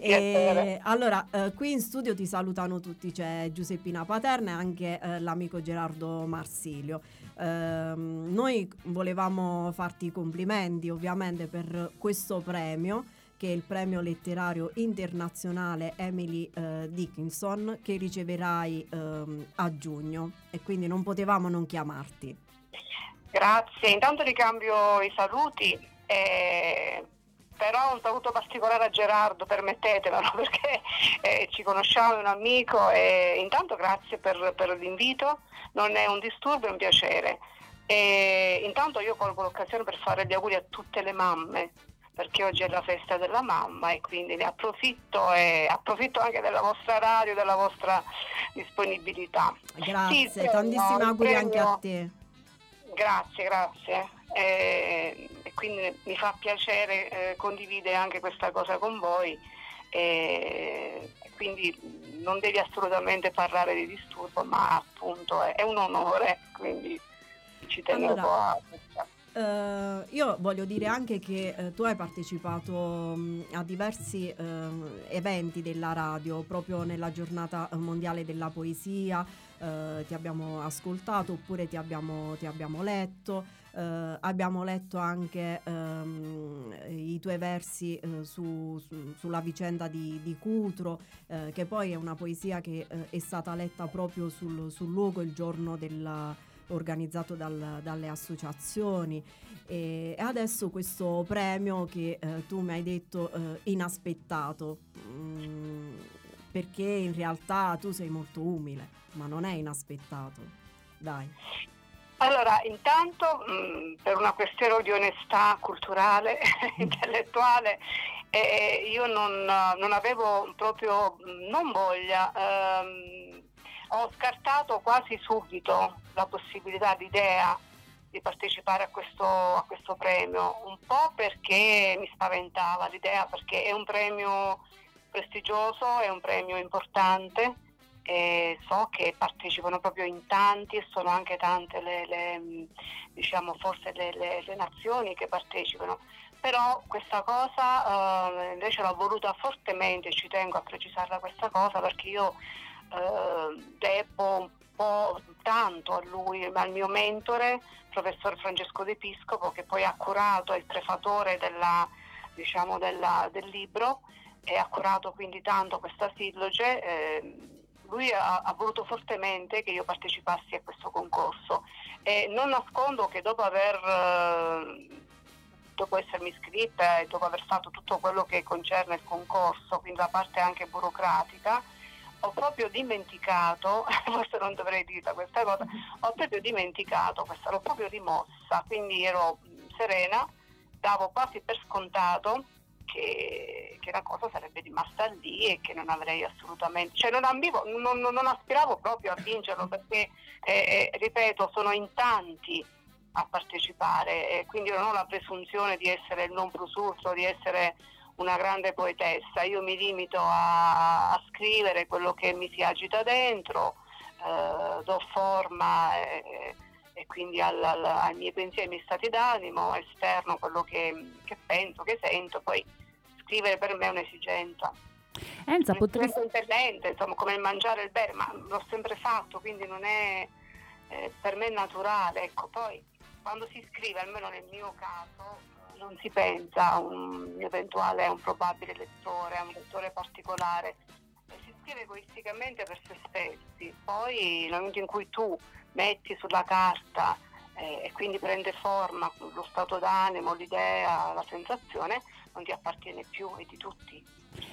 E, allora, eh, qui in studio ti salutano tutti, c'è Giuseppina Paterna e anche eh, l'amico Gerardo Marsilio. Ehm, noi volevamo farti i complimenti ovviamente per questo premio che è il premio letterario internazionale Emily eh, Dickinson che riceverai ehm, a giugno e quindi non potevamo non chiamarti. Grazie, intanto ricambio i saluti, eh, però un saluto particolare a Gerardo, permettetemelo, [laughs] perché eh, ci conosciamo, è un amico e intanto grazie per, per l'invito, non è un disturbo, è un piacere. E intanto io colgo l'occasione per fare gli auguri a tutte le mamme, perché oggi è la festa della mamma e quindi ne approfitto e approfitto anche della vostra radio, della vostra disponibilità. Grazie, Sì, tantissimi auguri anche a te. Grazie, grazie. Eh, quindi mi fa piacere eh, condividere anche questa cosa con voi. E quindi non devi assolutamente parlare di disturbo, ma appunto è, è un onore, quindi ci tenevo Allora, a Eh, io voglio dire anche che eh, tu hai partecipato mh, a diversi ehm, eventi della radio proprio nella giornata eh, mondiale della poesia, ti abbiamo ascoltato oppure ti abbiamo, ti abbiamo letto, eh, abbiamo letto anche ehm, i tuoi versi eh, su- su- sulla vicenda di, di Cutro, eh, che poi è una poesia che eh, è stata letta proprio sul, sul luogo il giorno della organizzato dal- dalle associazioni. E adesso questo premio che eh, tu mi hai detto eh, inaspettato. Mm, perché in realtà tu sei molto umile ma non è inaspettato. Dai Allora, intanto mh, per una questione di onestà culturale, [laughs] intellettuale, eh, io non, non avevo proprio, non voglia, ehm, ho scartato quasi subito la possibilità, l'idea di partecipare a questo, a questo premio, un po' perché mi spaventava l'idea, perché è un premio prestigioso, è un premio importante e so che partecipano proprio in tanti e sono anche tante le, le, diciamo forse le, le- le nazioni che partecipano. Però questa cosa eh, invece l'ho voluta fortemente, ci tengo a precisarla questa cosa perché io eh, debbo un po' tanto a lui, al mio mentore, professor Francesco De Piscopo, che poi ha curato, è il prefatore della, diciamo, della- del libro e ha curato quindi tanto questa silloge. eh, lui ha, ha voluto fortemente che io partecipassi a questo concorso. E non nascondo che dopo aver eh, dopo essermi iscritta e dopo aver fatto tutto quello che concerne il concorso, quindi la parte anche burocratica, ho proprio dimenticato, [laughs] forse non dovrei dire questa cosa, ho proprio dimenticato questa, l'ho proprio rimossa, quindi ero mh, serena, davo quasi per scontato che, che la cosa sarebbe rimasta lì e che non avrei assolutamente, cioè non, ambivo- non- non- aspiravo proprio a vincerlo perché, eh, eh, ripeto, sono in tanti a partecipare e quindi non ho la presunzione di essere il non plus ultra, di essere una grande poetessa, io mi limito a, a scrivere quello che mi si agita dentro, eh, do forma e, e quindi al- al- ai miei pensieri, ai miei stati d'animo, esterno quello che, che penso, che sento, poi scrivere per me è un'esigenza. Enza, potresti... Impellente, insomma, come il mangiare e il bere, ma l'ho sempre fatto, quindi non è eh, per me è naturale. Ecco, poi quando si scrive, almeno nel mio caso, non si pensa a un eventuale, a un probabile lettore, a un lettore particolare. Si scrive egoisticamente per se stessi. Poi nel momento in cui tu metti sulla carta eh, e quindi prende forma lo stato d'animo, l'idea, la sensazione, non ti appartiene più, è di tutti.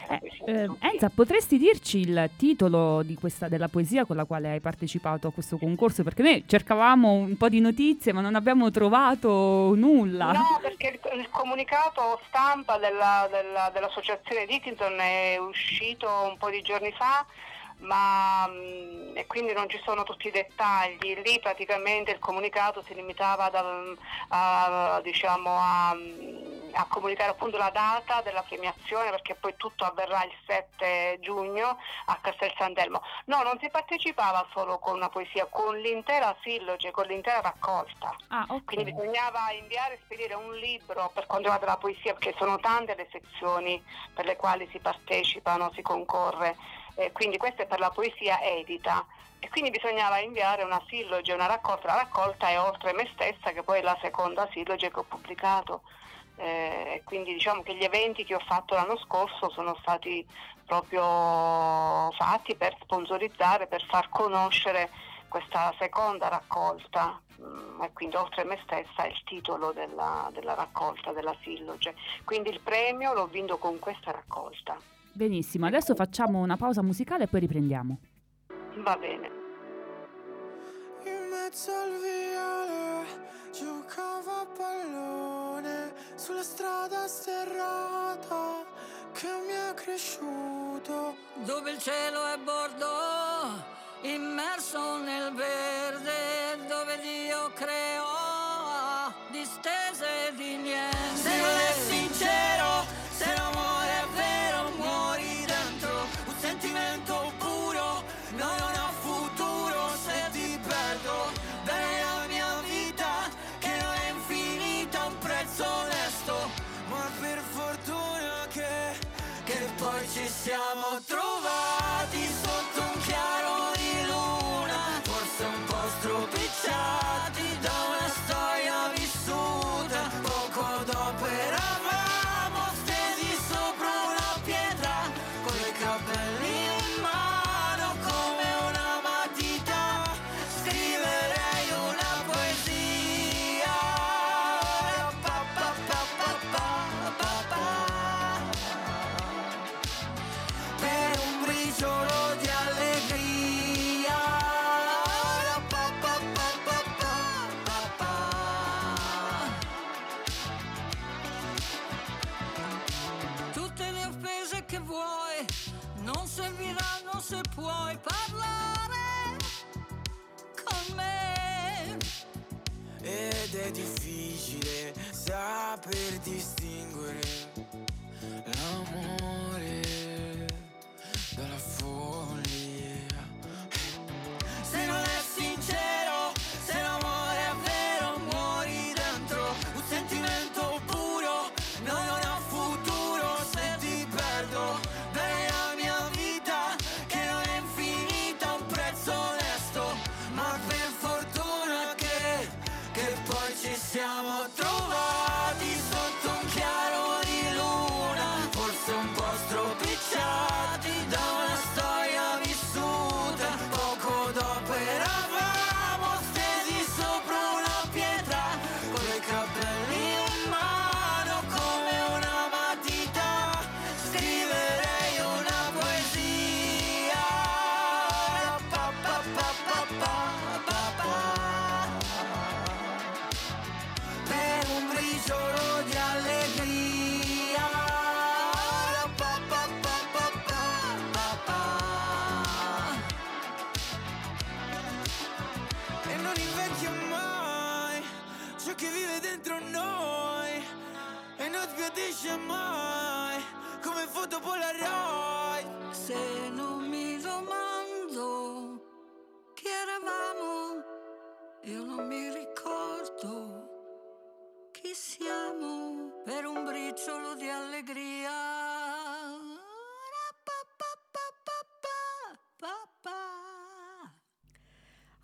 Eh, eh, Enza, potresti dirci il titolo di questa, della poesia con la quale hai partecipato a questo concorso? Perché noi cercavamo un po' di notizie, ma non abbiamo trovato nulla. No, perché il, il comunicato stampa della- della- dell'associazione Dickinson è uscito un po' di giorni fa, ma mm, e quindi non ci sono tutti i dettagli. Lì praticamente il comunicato si limitava ad- a, diciamo, a, a comunicare appunto la data della premiazione perché poi tutto avverrà il 7 giugno a Castel Sant'Elmo. No, non si partecipava solo con una poesia, con l'intera silloge, con l'intera raccolta. Ah, ok. Quindi bisognava inviare e spedire un libro per quanto riguarda la poesia, perché sono tante le sezioni per le quali si partecipano, si concorre. Eh, quindi questa è per la poesia edita. E quindi bisognava inviare una silloge, una raccolta. La raccolta è oltre me stessa, che poi è la seconda silloge che ho pubblicato. Eh, quindi diciamo che gli eventi che ho fatto l'anno scorso sono stati proprio fatti per sponsorizzare, per far conoscere questa seconda raccolta Mm, e quindi oltre me stessa è il titolo della, della raccolta, della silloge. Quindi il premio l'ho vinto con questa raccolta. Benissimo, adesso facciamo una pausa musicale e poi riprendiamo. Va bene. In mezzo al viale giocavo a pallone sulla strada sterrata che mi è cresciuto. dove il cielo è bordo, immerso nel verde, dove Dio creò distese di niente. Saper distinguere l'amore dalla follia.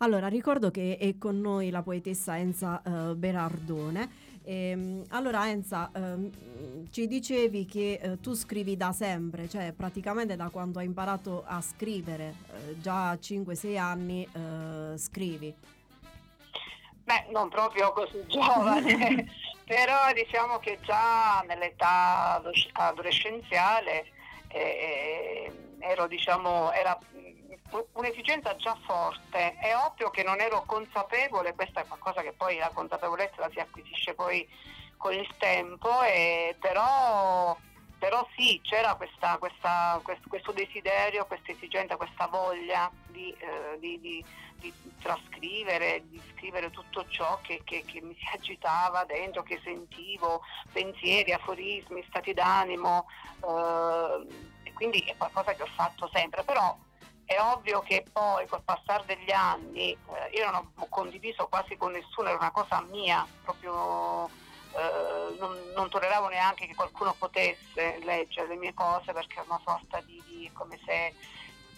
Allora, ricordo che è con noi la poetessa Enza eh, Berardone. Ehm, allora, Enza, ehm, ci dicevi che eh, tu scrivi da sempre, cioè praticamente da quando hai imparato a scrivere, eh, già a 5-6 anni eh, scrivi. Beh, non proprio così [laughs] giovane, [laughs] però diciamo che già nell'età adolescenziale eh, ero, diciamo, era un'esigenza già forte. È ovvio che non ero consapevole, questa è qualcosa che poi la consapevolezza la si acquisisce poi con il tempo, però, però sì, c'era questa- questa- quest- questo desiderio, questa esigenza, questa voglia di, eh, di- di- di trascrivere, di scrivere tutto ciò che, che- che mi si agitava dentro, che sentivo, pensieri, aforismi, stati d'animo, eh, quindi è qualcosa che ho fatto sempre, però è ovvio che poi col passare degli anni eh, io non ho condiviso quasi con nessuno, era una cosa mia, proprio eh, non, non tolleravo neanche che qualcuno potesse leggere le mie cose perché è una sorta di, di come se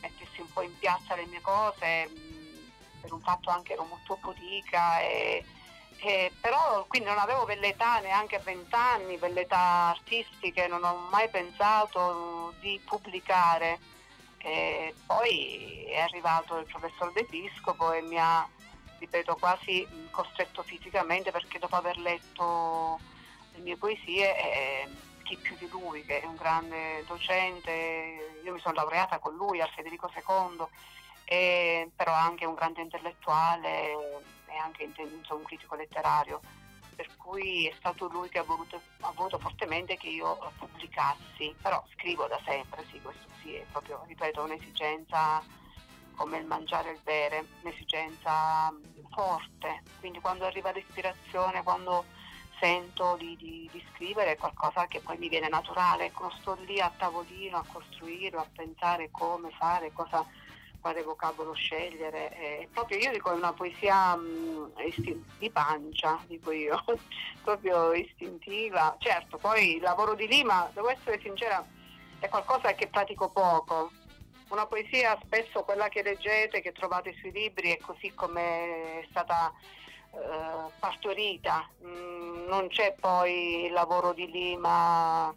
mettessi un po' in piazza le mie cose, mh, per un fatto anche ero molto pudica e, e però quindi non avevo velleità neanche a vent'anni, velleità artistiche, non ho mai pensato di pubblicare. E poi è arrivato il professor De Piscopo e mi ha, ripeto, quasi costretto fisicamente perché dopo aver letto le mie poesie, eh, chi più di lui, che è un grande docente, io mi sono laureata con lui al Federico II, e- però anche un grande intellettuale e anche un critico letterario, per cui è stato lui che ha voluto, ha voluto fortemente che io pubblicassi, però scrivo da sempre, sì, questo sì, è proprio, ripeto, un'esigenza come il mangiare e il bere, un'esigenza forte, quindi quando arriva l'ispirazione, quando sento di, di- di scrivere è qualcosa che poi mi viene naturale, non sto lì a tavolino a costruire, a pensare come fare, cosa, quale vocabolo scegliere, è proprio io dico è una poesia mm, isti- di pancia, dico io, [laughs] proprio istintiva, certo poi il lavoro di Lima, devo essere sincera, è qualcosa che pratico poco. Una poesia spesso quella che leggete, che trovate sui libri, è così come è stata eh, partorita. Mm, non c'è poi il lavoro di Lima,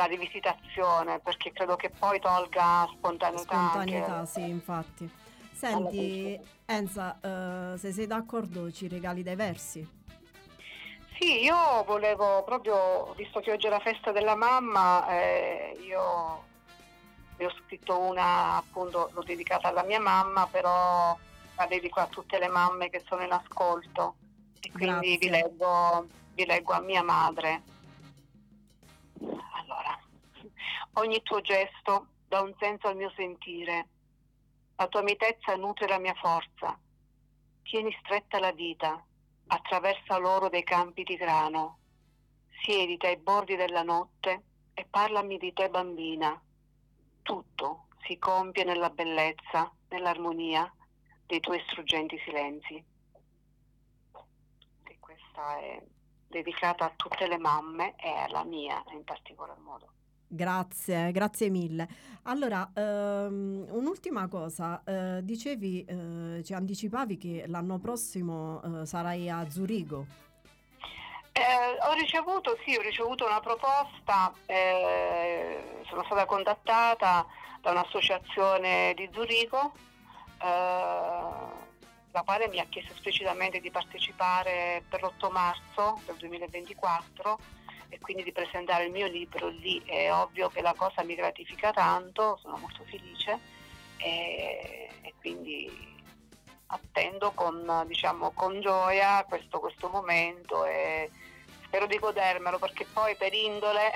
la rivisitazione, perché credo che poi tolga spontaneità. anche- Spontaneità, sì, infatti. Senti, Enza, eh, se sei d'accordo ci regali dei versi? Sì, io volevo proprio, visto che oggi è la festa della mamma, eh, io ne ho scritto una, appunto, l'ho dedicata alla mia mamma, però la dedico a tutte le mamme che sono in ascolto e quindi vi leggo, vi leggo a mia madre. Ogni tuo gesto dà un senso al mio sentire, la tua mitezza nutre la mia forza, tieni stretta la vita, attraversa l'oro dei campi di grano, siediti ai bordi della notte e parlami di te bambina. Tutto si compie nella bellezza, nell'armonia dei tuoi struggenti silenzi. E questa è dedicata a tutte le mamme e alla mia in particolar modo. Grazie, grazie mille. Allora, ehm, un'ultima cosa, eh, dicevi, eh, ci anticipavi che l'anno prossimo eh, sarai a Zurigo. Eh, ho ricevuto, sì, ho ricevuto una proposta, eh, sono stata contattata da un'associazione di Zurigo, eh, la quale mi ha chiesto esplicitamente di partecipare per l'8 marzo del 2024 e quindi di presentare il mio libro lì. È ovvio che la cosa mi gratifica tanto, sono molto felice e, e quindi attendo con, diciamo, con gioia questo, questo momento e spero di godermelo perché poi per indole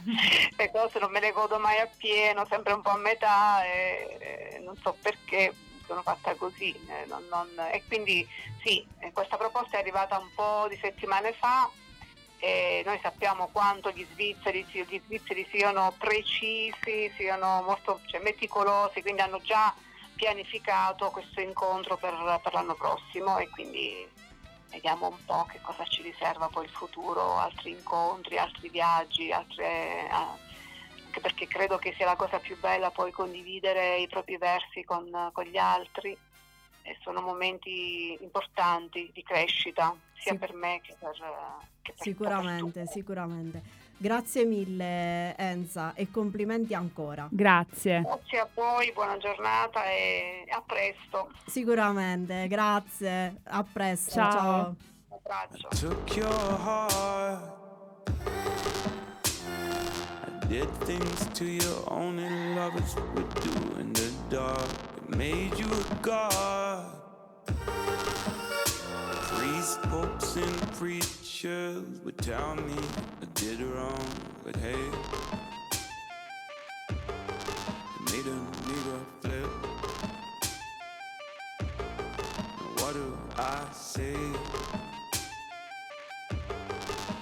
[laughs] le cose non me le godo mai appieno, sempre un po' a metà e, e non so perché sono fatta così eh, non- non- e quindi sì, eh, questa proposta è arrivata un po' di settimane fa e noi sappiamo quanto gli svizzeri, gli svizzeri siano precisi, siano molto cioè, meticolosi, quindi hanno già pianificato questo incontro per, per l'anno prossimo e quindi vediamo un po' che cosa ci riserva poi il futuro, altri incontri, altri viaggi, altre, ah, anche perché credo che sia la cosa più bella poi condividere i propri versi con, con gli altri sono momenti importanti di crescita sia Sì. per me che per, che per Sicuramente, sicuramente. Grazie mille Enza e complimenti ancora. Grazie. Grazie a voi, buona giornata e a presto. Sicuramente, grazie. A presto. Ciao. ciao. Un abbraccio. Did things to you only lovers would do in the dark. It made you a god. Priests, popes, and preachers would tell me I did wrong, but hey, it made a nigga flip. What do I say?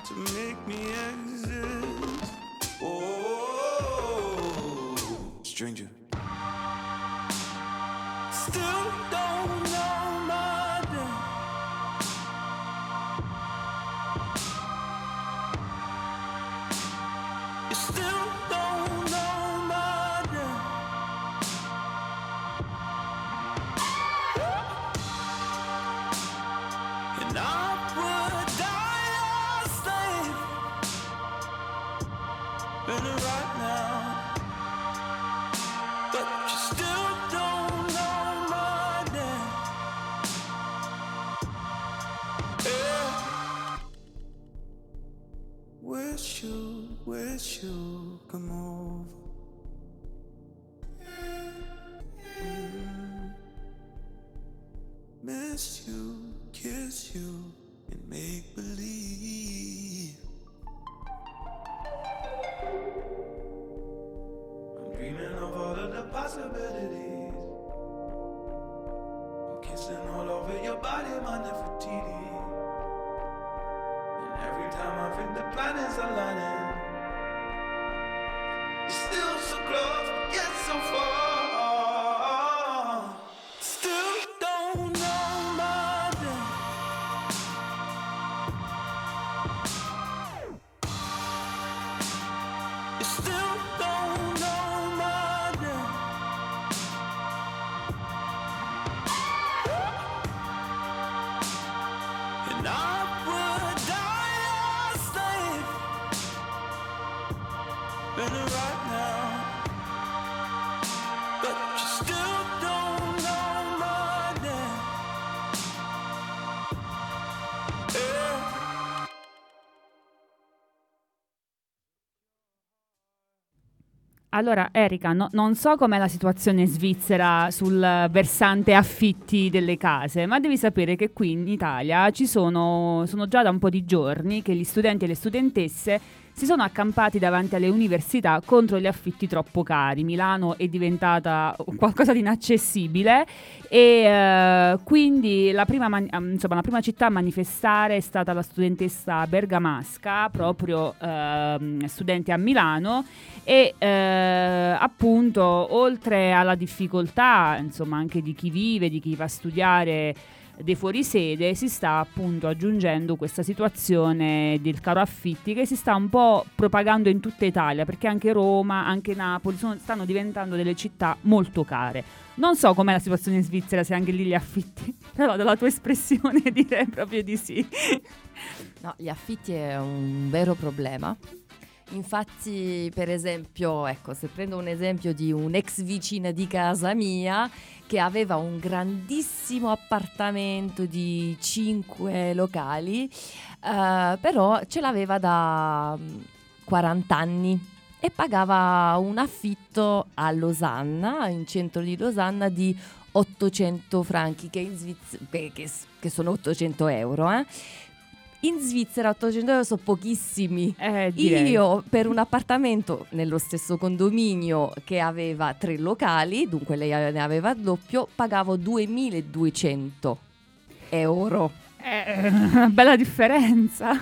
to make me exist. Oh, stranger. Still Allora, Erika, no- non so com'è la situazione svizzera sul versante affitti delle case, ma devi sapere che qui in Italia ci sono, sono già da un po' di giorni che gli studenti e le studentesse si sono accampati davanti alle università contro gli affitti troppo cari. Milano è diventata qualcosa di inaccessibile e eh, quindi la prima, man- ehm, insomma, la prima città a manifestare è stata la studentessa bergamasca, proprio ehm, studente a Milano e eh, appunto oltre alla difficoltà insomma anche di chi vive, di chi va a studiare dei fuorisede si sta appunto aggiungendo questa situazione del caro affitti che si sta un po' propagando in tutta Italia perché anche Roma, anche Napoli sono- stanno diventando delle città molto care. Non so com'è la situazione in Svizzera, se anche lì gli affitti, [laughs] però dalla tua espressione [laughs] direi proprio di sì. No, gli affitti è un vero problema. Infatti, per esempio, ecco, se prendo un esempio di un'ex vicina di casa mia che aveva un grandissimo appartamento di 5 locali, eh, però ce l'aveva da mm, 40 anni e pagava un affitto a Losanna, in centro di Losanna, di 800 franchi, che, Sviz- che- che sono 800 euro. eh. In Svizzera 800 euro sono pochissimi. direi. Io per un appartamento nello stesso condominio che aveva tre locali, dunque lei ne aveva il doppio, pagavo 2200 euro. È una [laughs] bella differenza.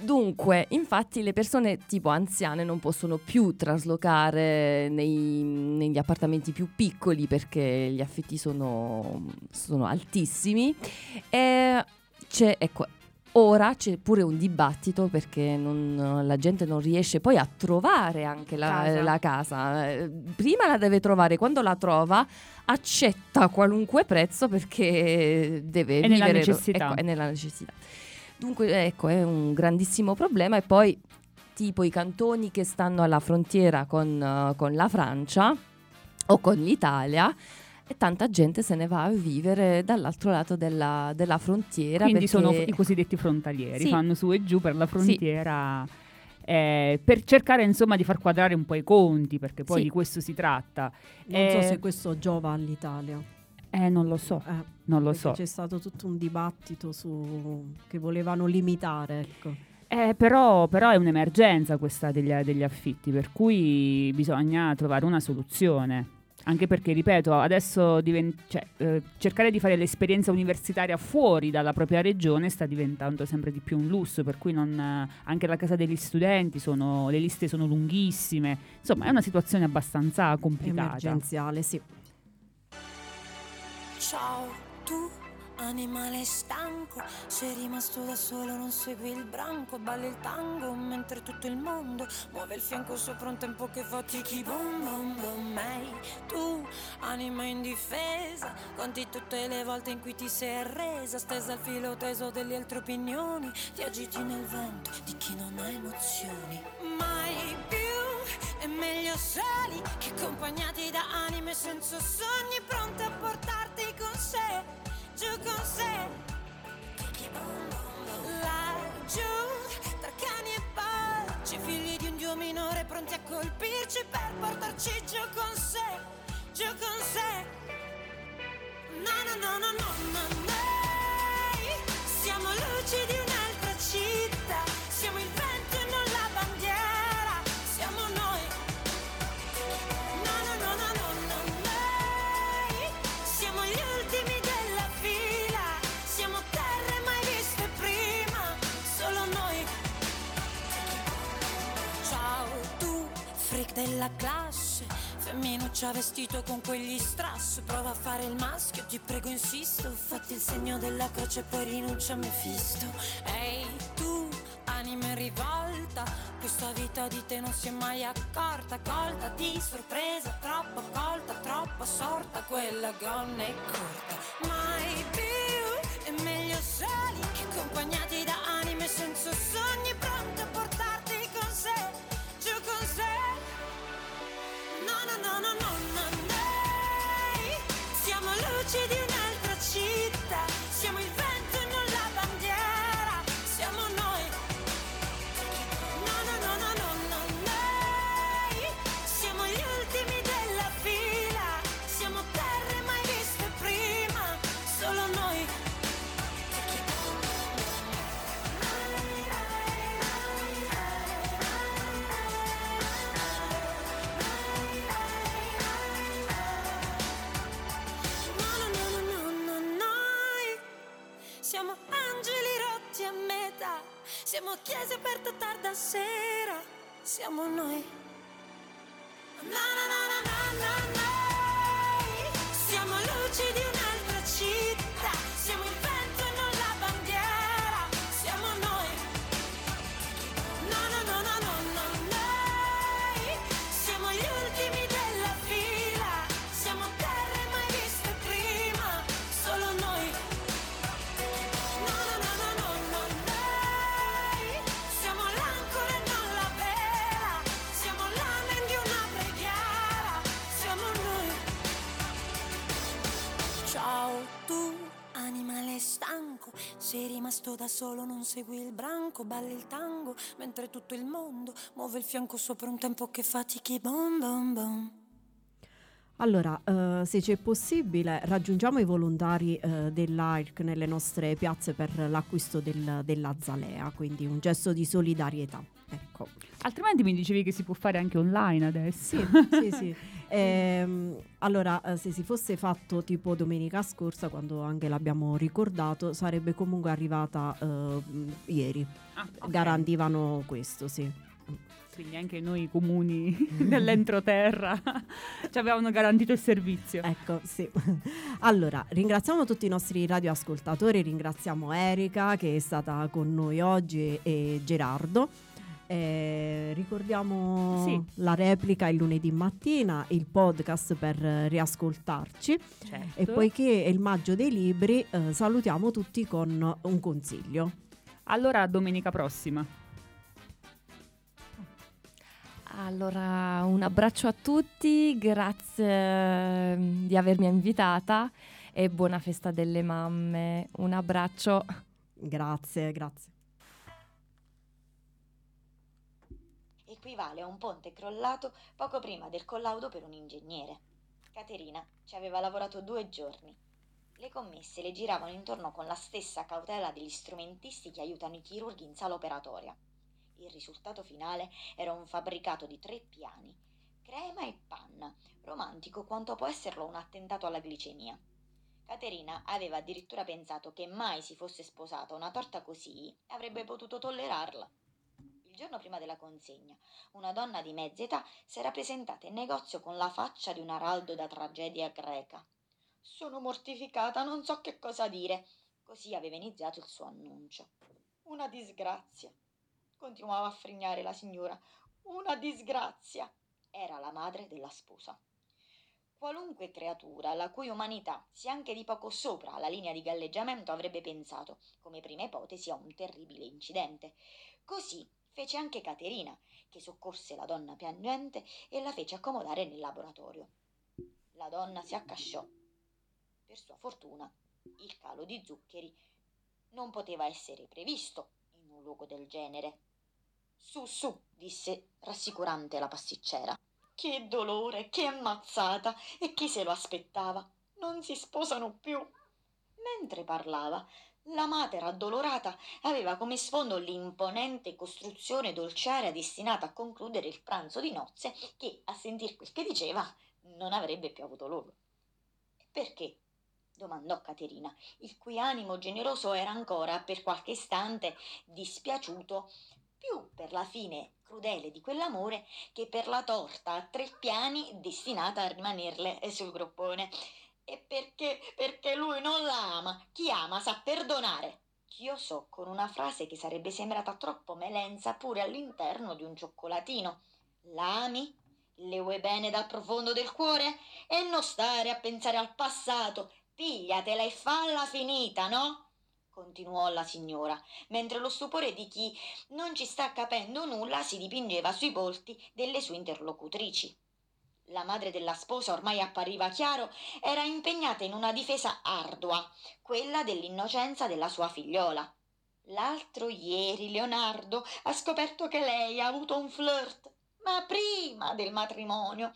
Dunque, infatti le persone tipo anziane non possono più traslocare nei- negli appartamenti più piccoli perché gli affitti sono, sono altissimi. E c'è, ecco, ora c'è pure un dibattito perché non- la gente non riesce poi a trovare anche la Casa. la casa. Prima la deve trovare, quando la trova accetta qualunque prezzo perché deve È nella vivere necessità. ecco, è nella necessità. Dunque, ecco, è un grandissimo problema e poi tipo i cantoni che stanno alla frontiera con, eh, con la Francia o con l'Italia e tanta gente se ne va a vivere dall'altro lato della, della frontiera. Quindi sono perché- i cosiddetti frontalieri, Sì. fanno su e giù per la frontiera eh, per cercare insomma di far quadrare un po' i conti, perché poi Sì. di questo si tratta. Non so Eh, se questo giova all'Italia. Eh, non lo so, non lo so. C'è stato tutto un dibattito su che volevano limitare, ecco. Eh, però, però è un'emergenza questa degli, degli affitti, per cui bisogna trovare una soluzione. Anche perché, ripeto, adesso diven- cioè, eh, cercare di fare l'esperienza universitaria fuori dalla propria regione sta diventando sempre di più un lusso, per cui non, eh, anche la casa degli studenti sono, le liste sono lunghissime. Insomma, è una situazione abbastanza complicata. Emergenziale, sì. Ciao, tu animale stanco, sei rimasto da solo, non segui il branco, balli il tango mentre tutto il mondo muove il fianco sopra un tempo che fa tiki boom boom boom. Ehi, tu anima indifesa, conti tutte le volte in cui ti sei arresa, stesa al filo teso delle altre opinioni, ti agiti nel vento di chi non ha emozioni. Mai più è meglio soli che accompagnati da anime senza sogni pronte a portarti con sé, giù con sé. Laggiù, tra cani e porci, figli di un dio minore pronti a colpirci per portarci giù con sé, giù con sé. No, no, no, no, no, no, noi siamo luci di un'altra della classe, femminuccia vestito con quegli strass, prova a fare il maschio, ti prego insisto, fatti il segno della croce e poi rinuncia a Mefisto. Ehi tu, anima in rivolta, questa vita di te non si è mai accorta, colta di sorpresa, troppo colta, troppo sorta, quella gonna è corta. Mai più è meglio soli che accompagnati da anime senza sogni with you now. Chiesa aperta tarda sera, siamo noi. Na na na na na na noi. Siamo luci di un'altra rimasto da solo, non segui il branco, balli il tango, mentre tutto il mondo muove il fianco sopra un tempo che fatichi, bom bom bom. Allora, eh, se c'è possibile, raggiungiamo i volontari eh, dell'AIRC nelle nostre piazze per l'acquisto del- della zalea, quindi un gesto di solidarietà. Ecco. Altrimenti mi dicevi che si può fare anche online adesso. Sì, sì, sì. [laughs] Ehm, allora, eh, se si fosse fatto tipo domenica scorsa, quando anche l'abbiamo ricordato, sarebbe comunque arrivata eh, ieri. Ah, ok. Garantivano questo, sì. Quindi anche noi comuni [laughs] dell'entroterra ci avevano garantito il servizio. Ecco, sì. Allora, ringraziamo tutti i nostri radioascoltatori, ringraziamo Erika che è stata con noi oggi e Gerardo. Eh, ricordiamo Sì. la replica il lunedì mattina, il podcast per riascoltarci Certo. e poiché è il maggio dei libri eh, salutiamo tutti con un consiglio. Allora, domenica prossima. Allora, un abbraccio a tutti, grazie mm, di avermi invitata e buona festa delle mamme. Un abbraccio. Grazie, grazie. Equivale a un ponte crollato poco prima del collaudo per un ingegnere. Caterina ci aveva lavorato due giorni. Le commesse le giravano intorno con la stessa cautela degli strumentisti che aiutano i chirurghi in sala operatoria. Il risultato finale era un fabbricato di tre piani, crema e panna, romantico quanto può esserlo un attentato alla glicemia. Caterina aveva addirittura pensato che mai si fosse sposata una torta così avrebbe potuto tollerarla. Giorno prima della consegna, una donna di mezza età si era presentata in negozio con la faccia di un araldo da tragedia greca. Sono mortificata, non so che cosa dire. Così aveva iniziato il suo annuncio. Una disgrazia. Continuava a frignare la signora. Una disgrazia. Era la madre della sposa. Qualunque creatura la cui umanità sia anche di poco sopra la linea di galleggiamento avrebbe pensato, come prima ipotesi, a un terribile incidente. Così fece anche Caterina, che soccorse la donna piangente e la fece accomodare nel laboratorio. La donna si accasciò. Per sua fortuna, il calo di zuccheri non poteva essere previsto in un luogo del genere. Su, su, disse rassicurante la pasticcera. Che dolore, che ammazzata! E chi se lo aspettava? Non si sposano più. Mentre parlava, la madre addolorata aveva come sfondo l'imponente costruzione dolciaria destinata a concludere il pranzo di nozze che, a sentir quel che diceva, non avrebbe più avuto luogo. Perché? domandò Caterina, il cui animo generoso era ancora per qualche istante dispiaciuto più per la fine crudele di quell'amore che per la torta a tre piani destinata a rimanerle sul groppone. E perché? Perché lui non la ama. Chi ama sa perdonare. Chiosò con una frase che sarebbe sembrata troppo melenza pure all'interno di un cioccolatino. La ami? Le vuoi bene dal profondo del cuore? E non stare a pensare al passato. Pigliatela e falla finita, no? continuò la signora, mentre lo stupore di chi non ci sta capendo nulla si dipingeva sui volti delle sue interlocutrici. La madre della sposa, ormai appariva chiaro, era impegnata in una difesa ardua, quella dell'innocenza della sua figliola. L'altro ieri Leonardo ha scoperto che lei ha avuto un flirt, ma prima del matrimonio.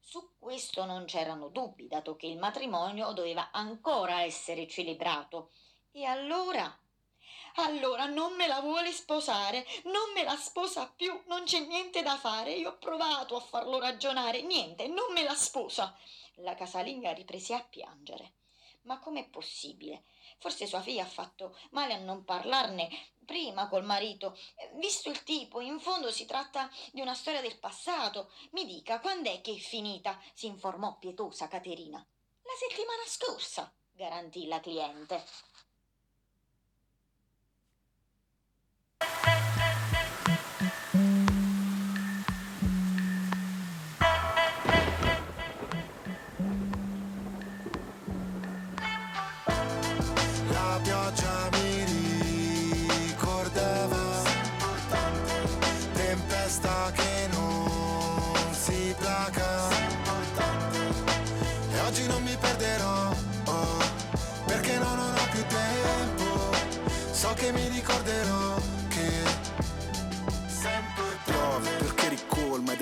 Su questo non c'erano dubbi, dato che il matrimonio doveva ancora essere celebrato. E allora? Allora non me la vuole sposare, non me la sposa più, non c'è niente da fare. Io ho provato a farlo ragionare, niente, non me la sposa. La casalinga riprese a piangere. Ma com'è possibile? Forse sua figlia ha fatto male a non parlarne prima col marito. Eh, Visto il tipo, in fondo si tratta di una storia del passato. Mi dica, quando è che è finita? Si informò pietosa Caterina. La settimana scorsa, garantì la cliente. Che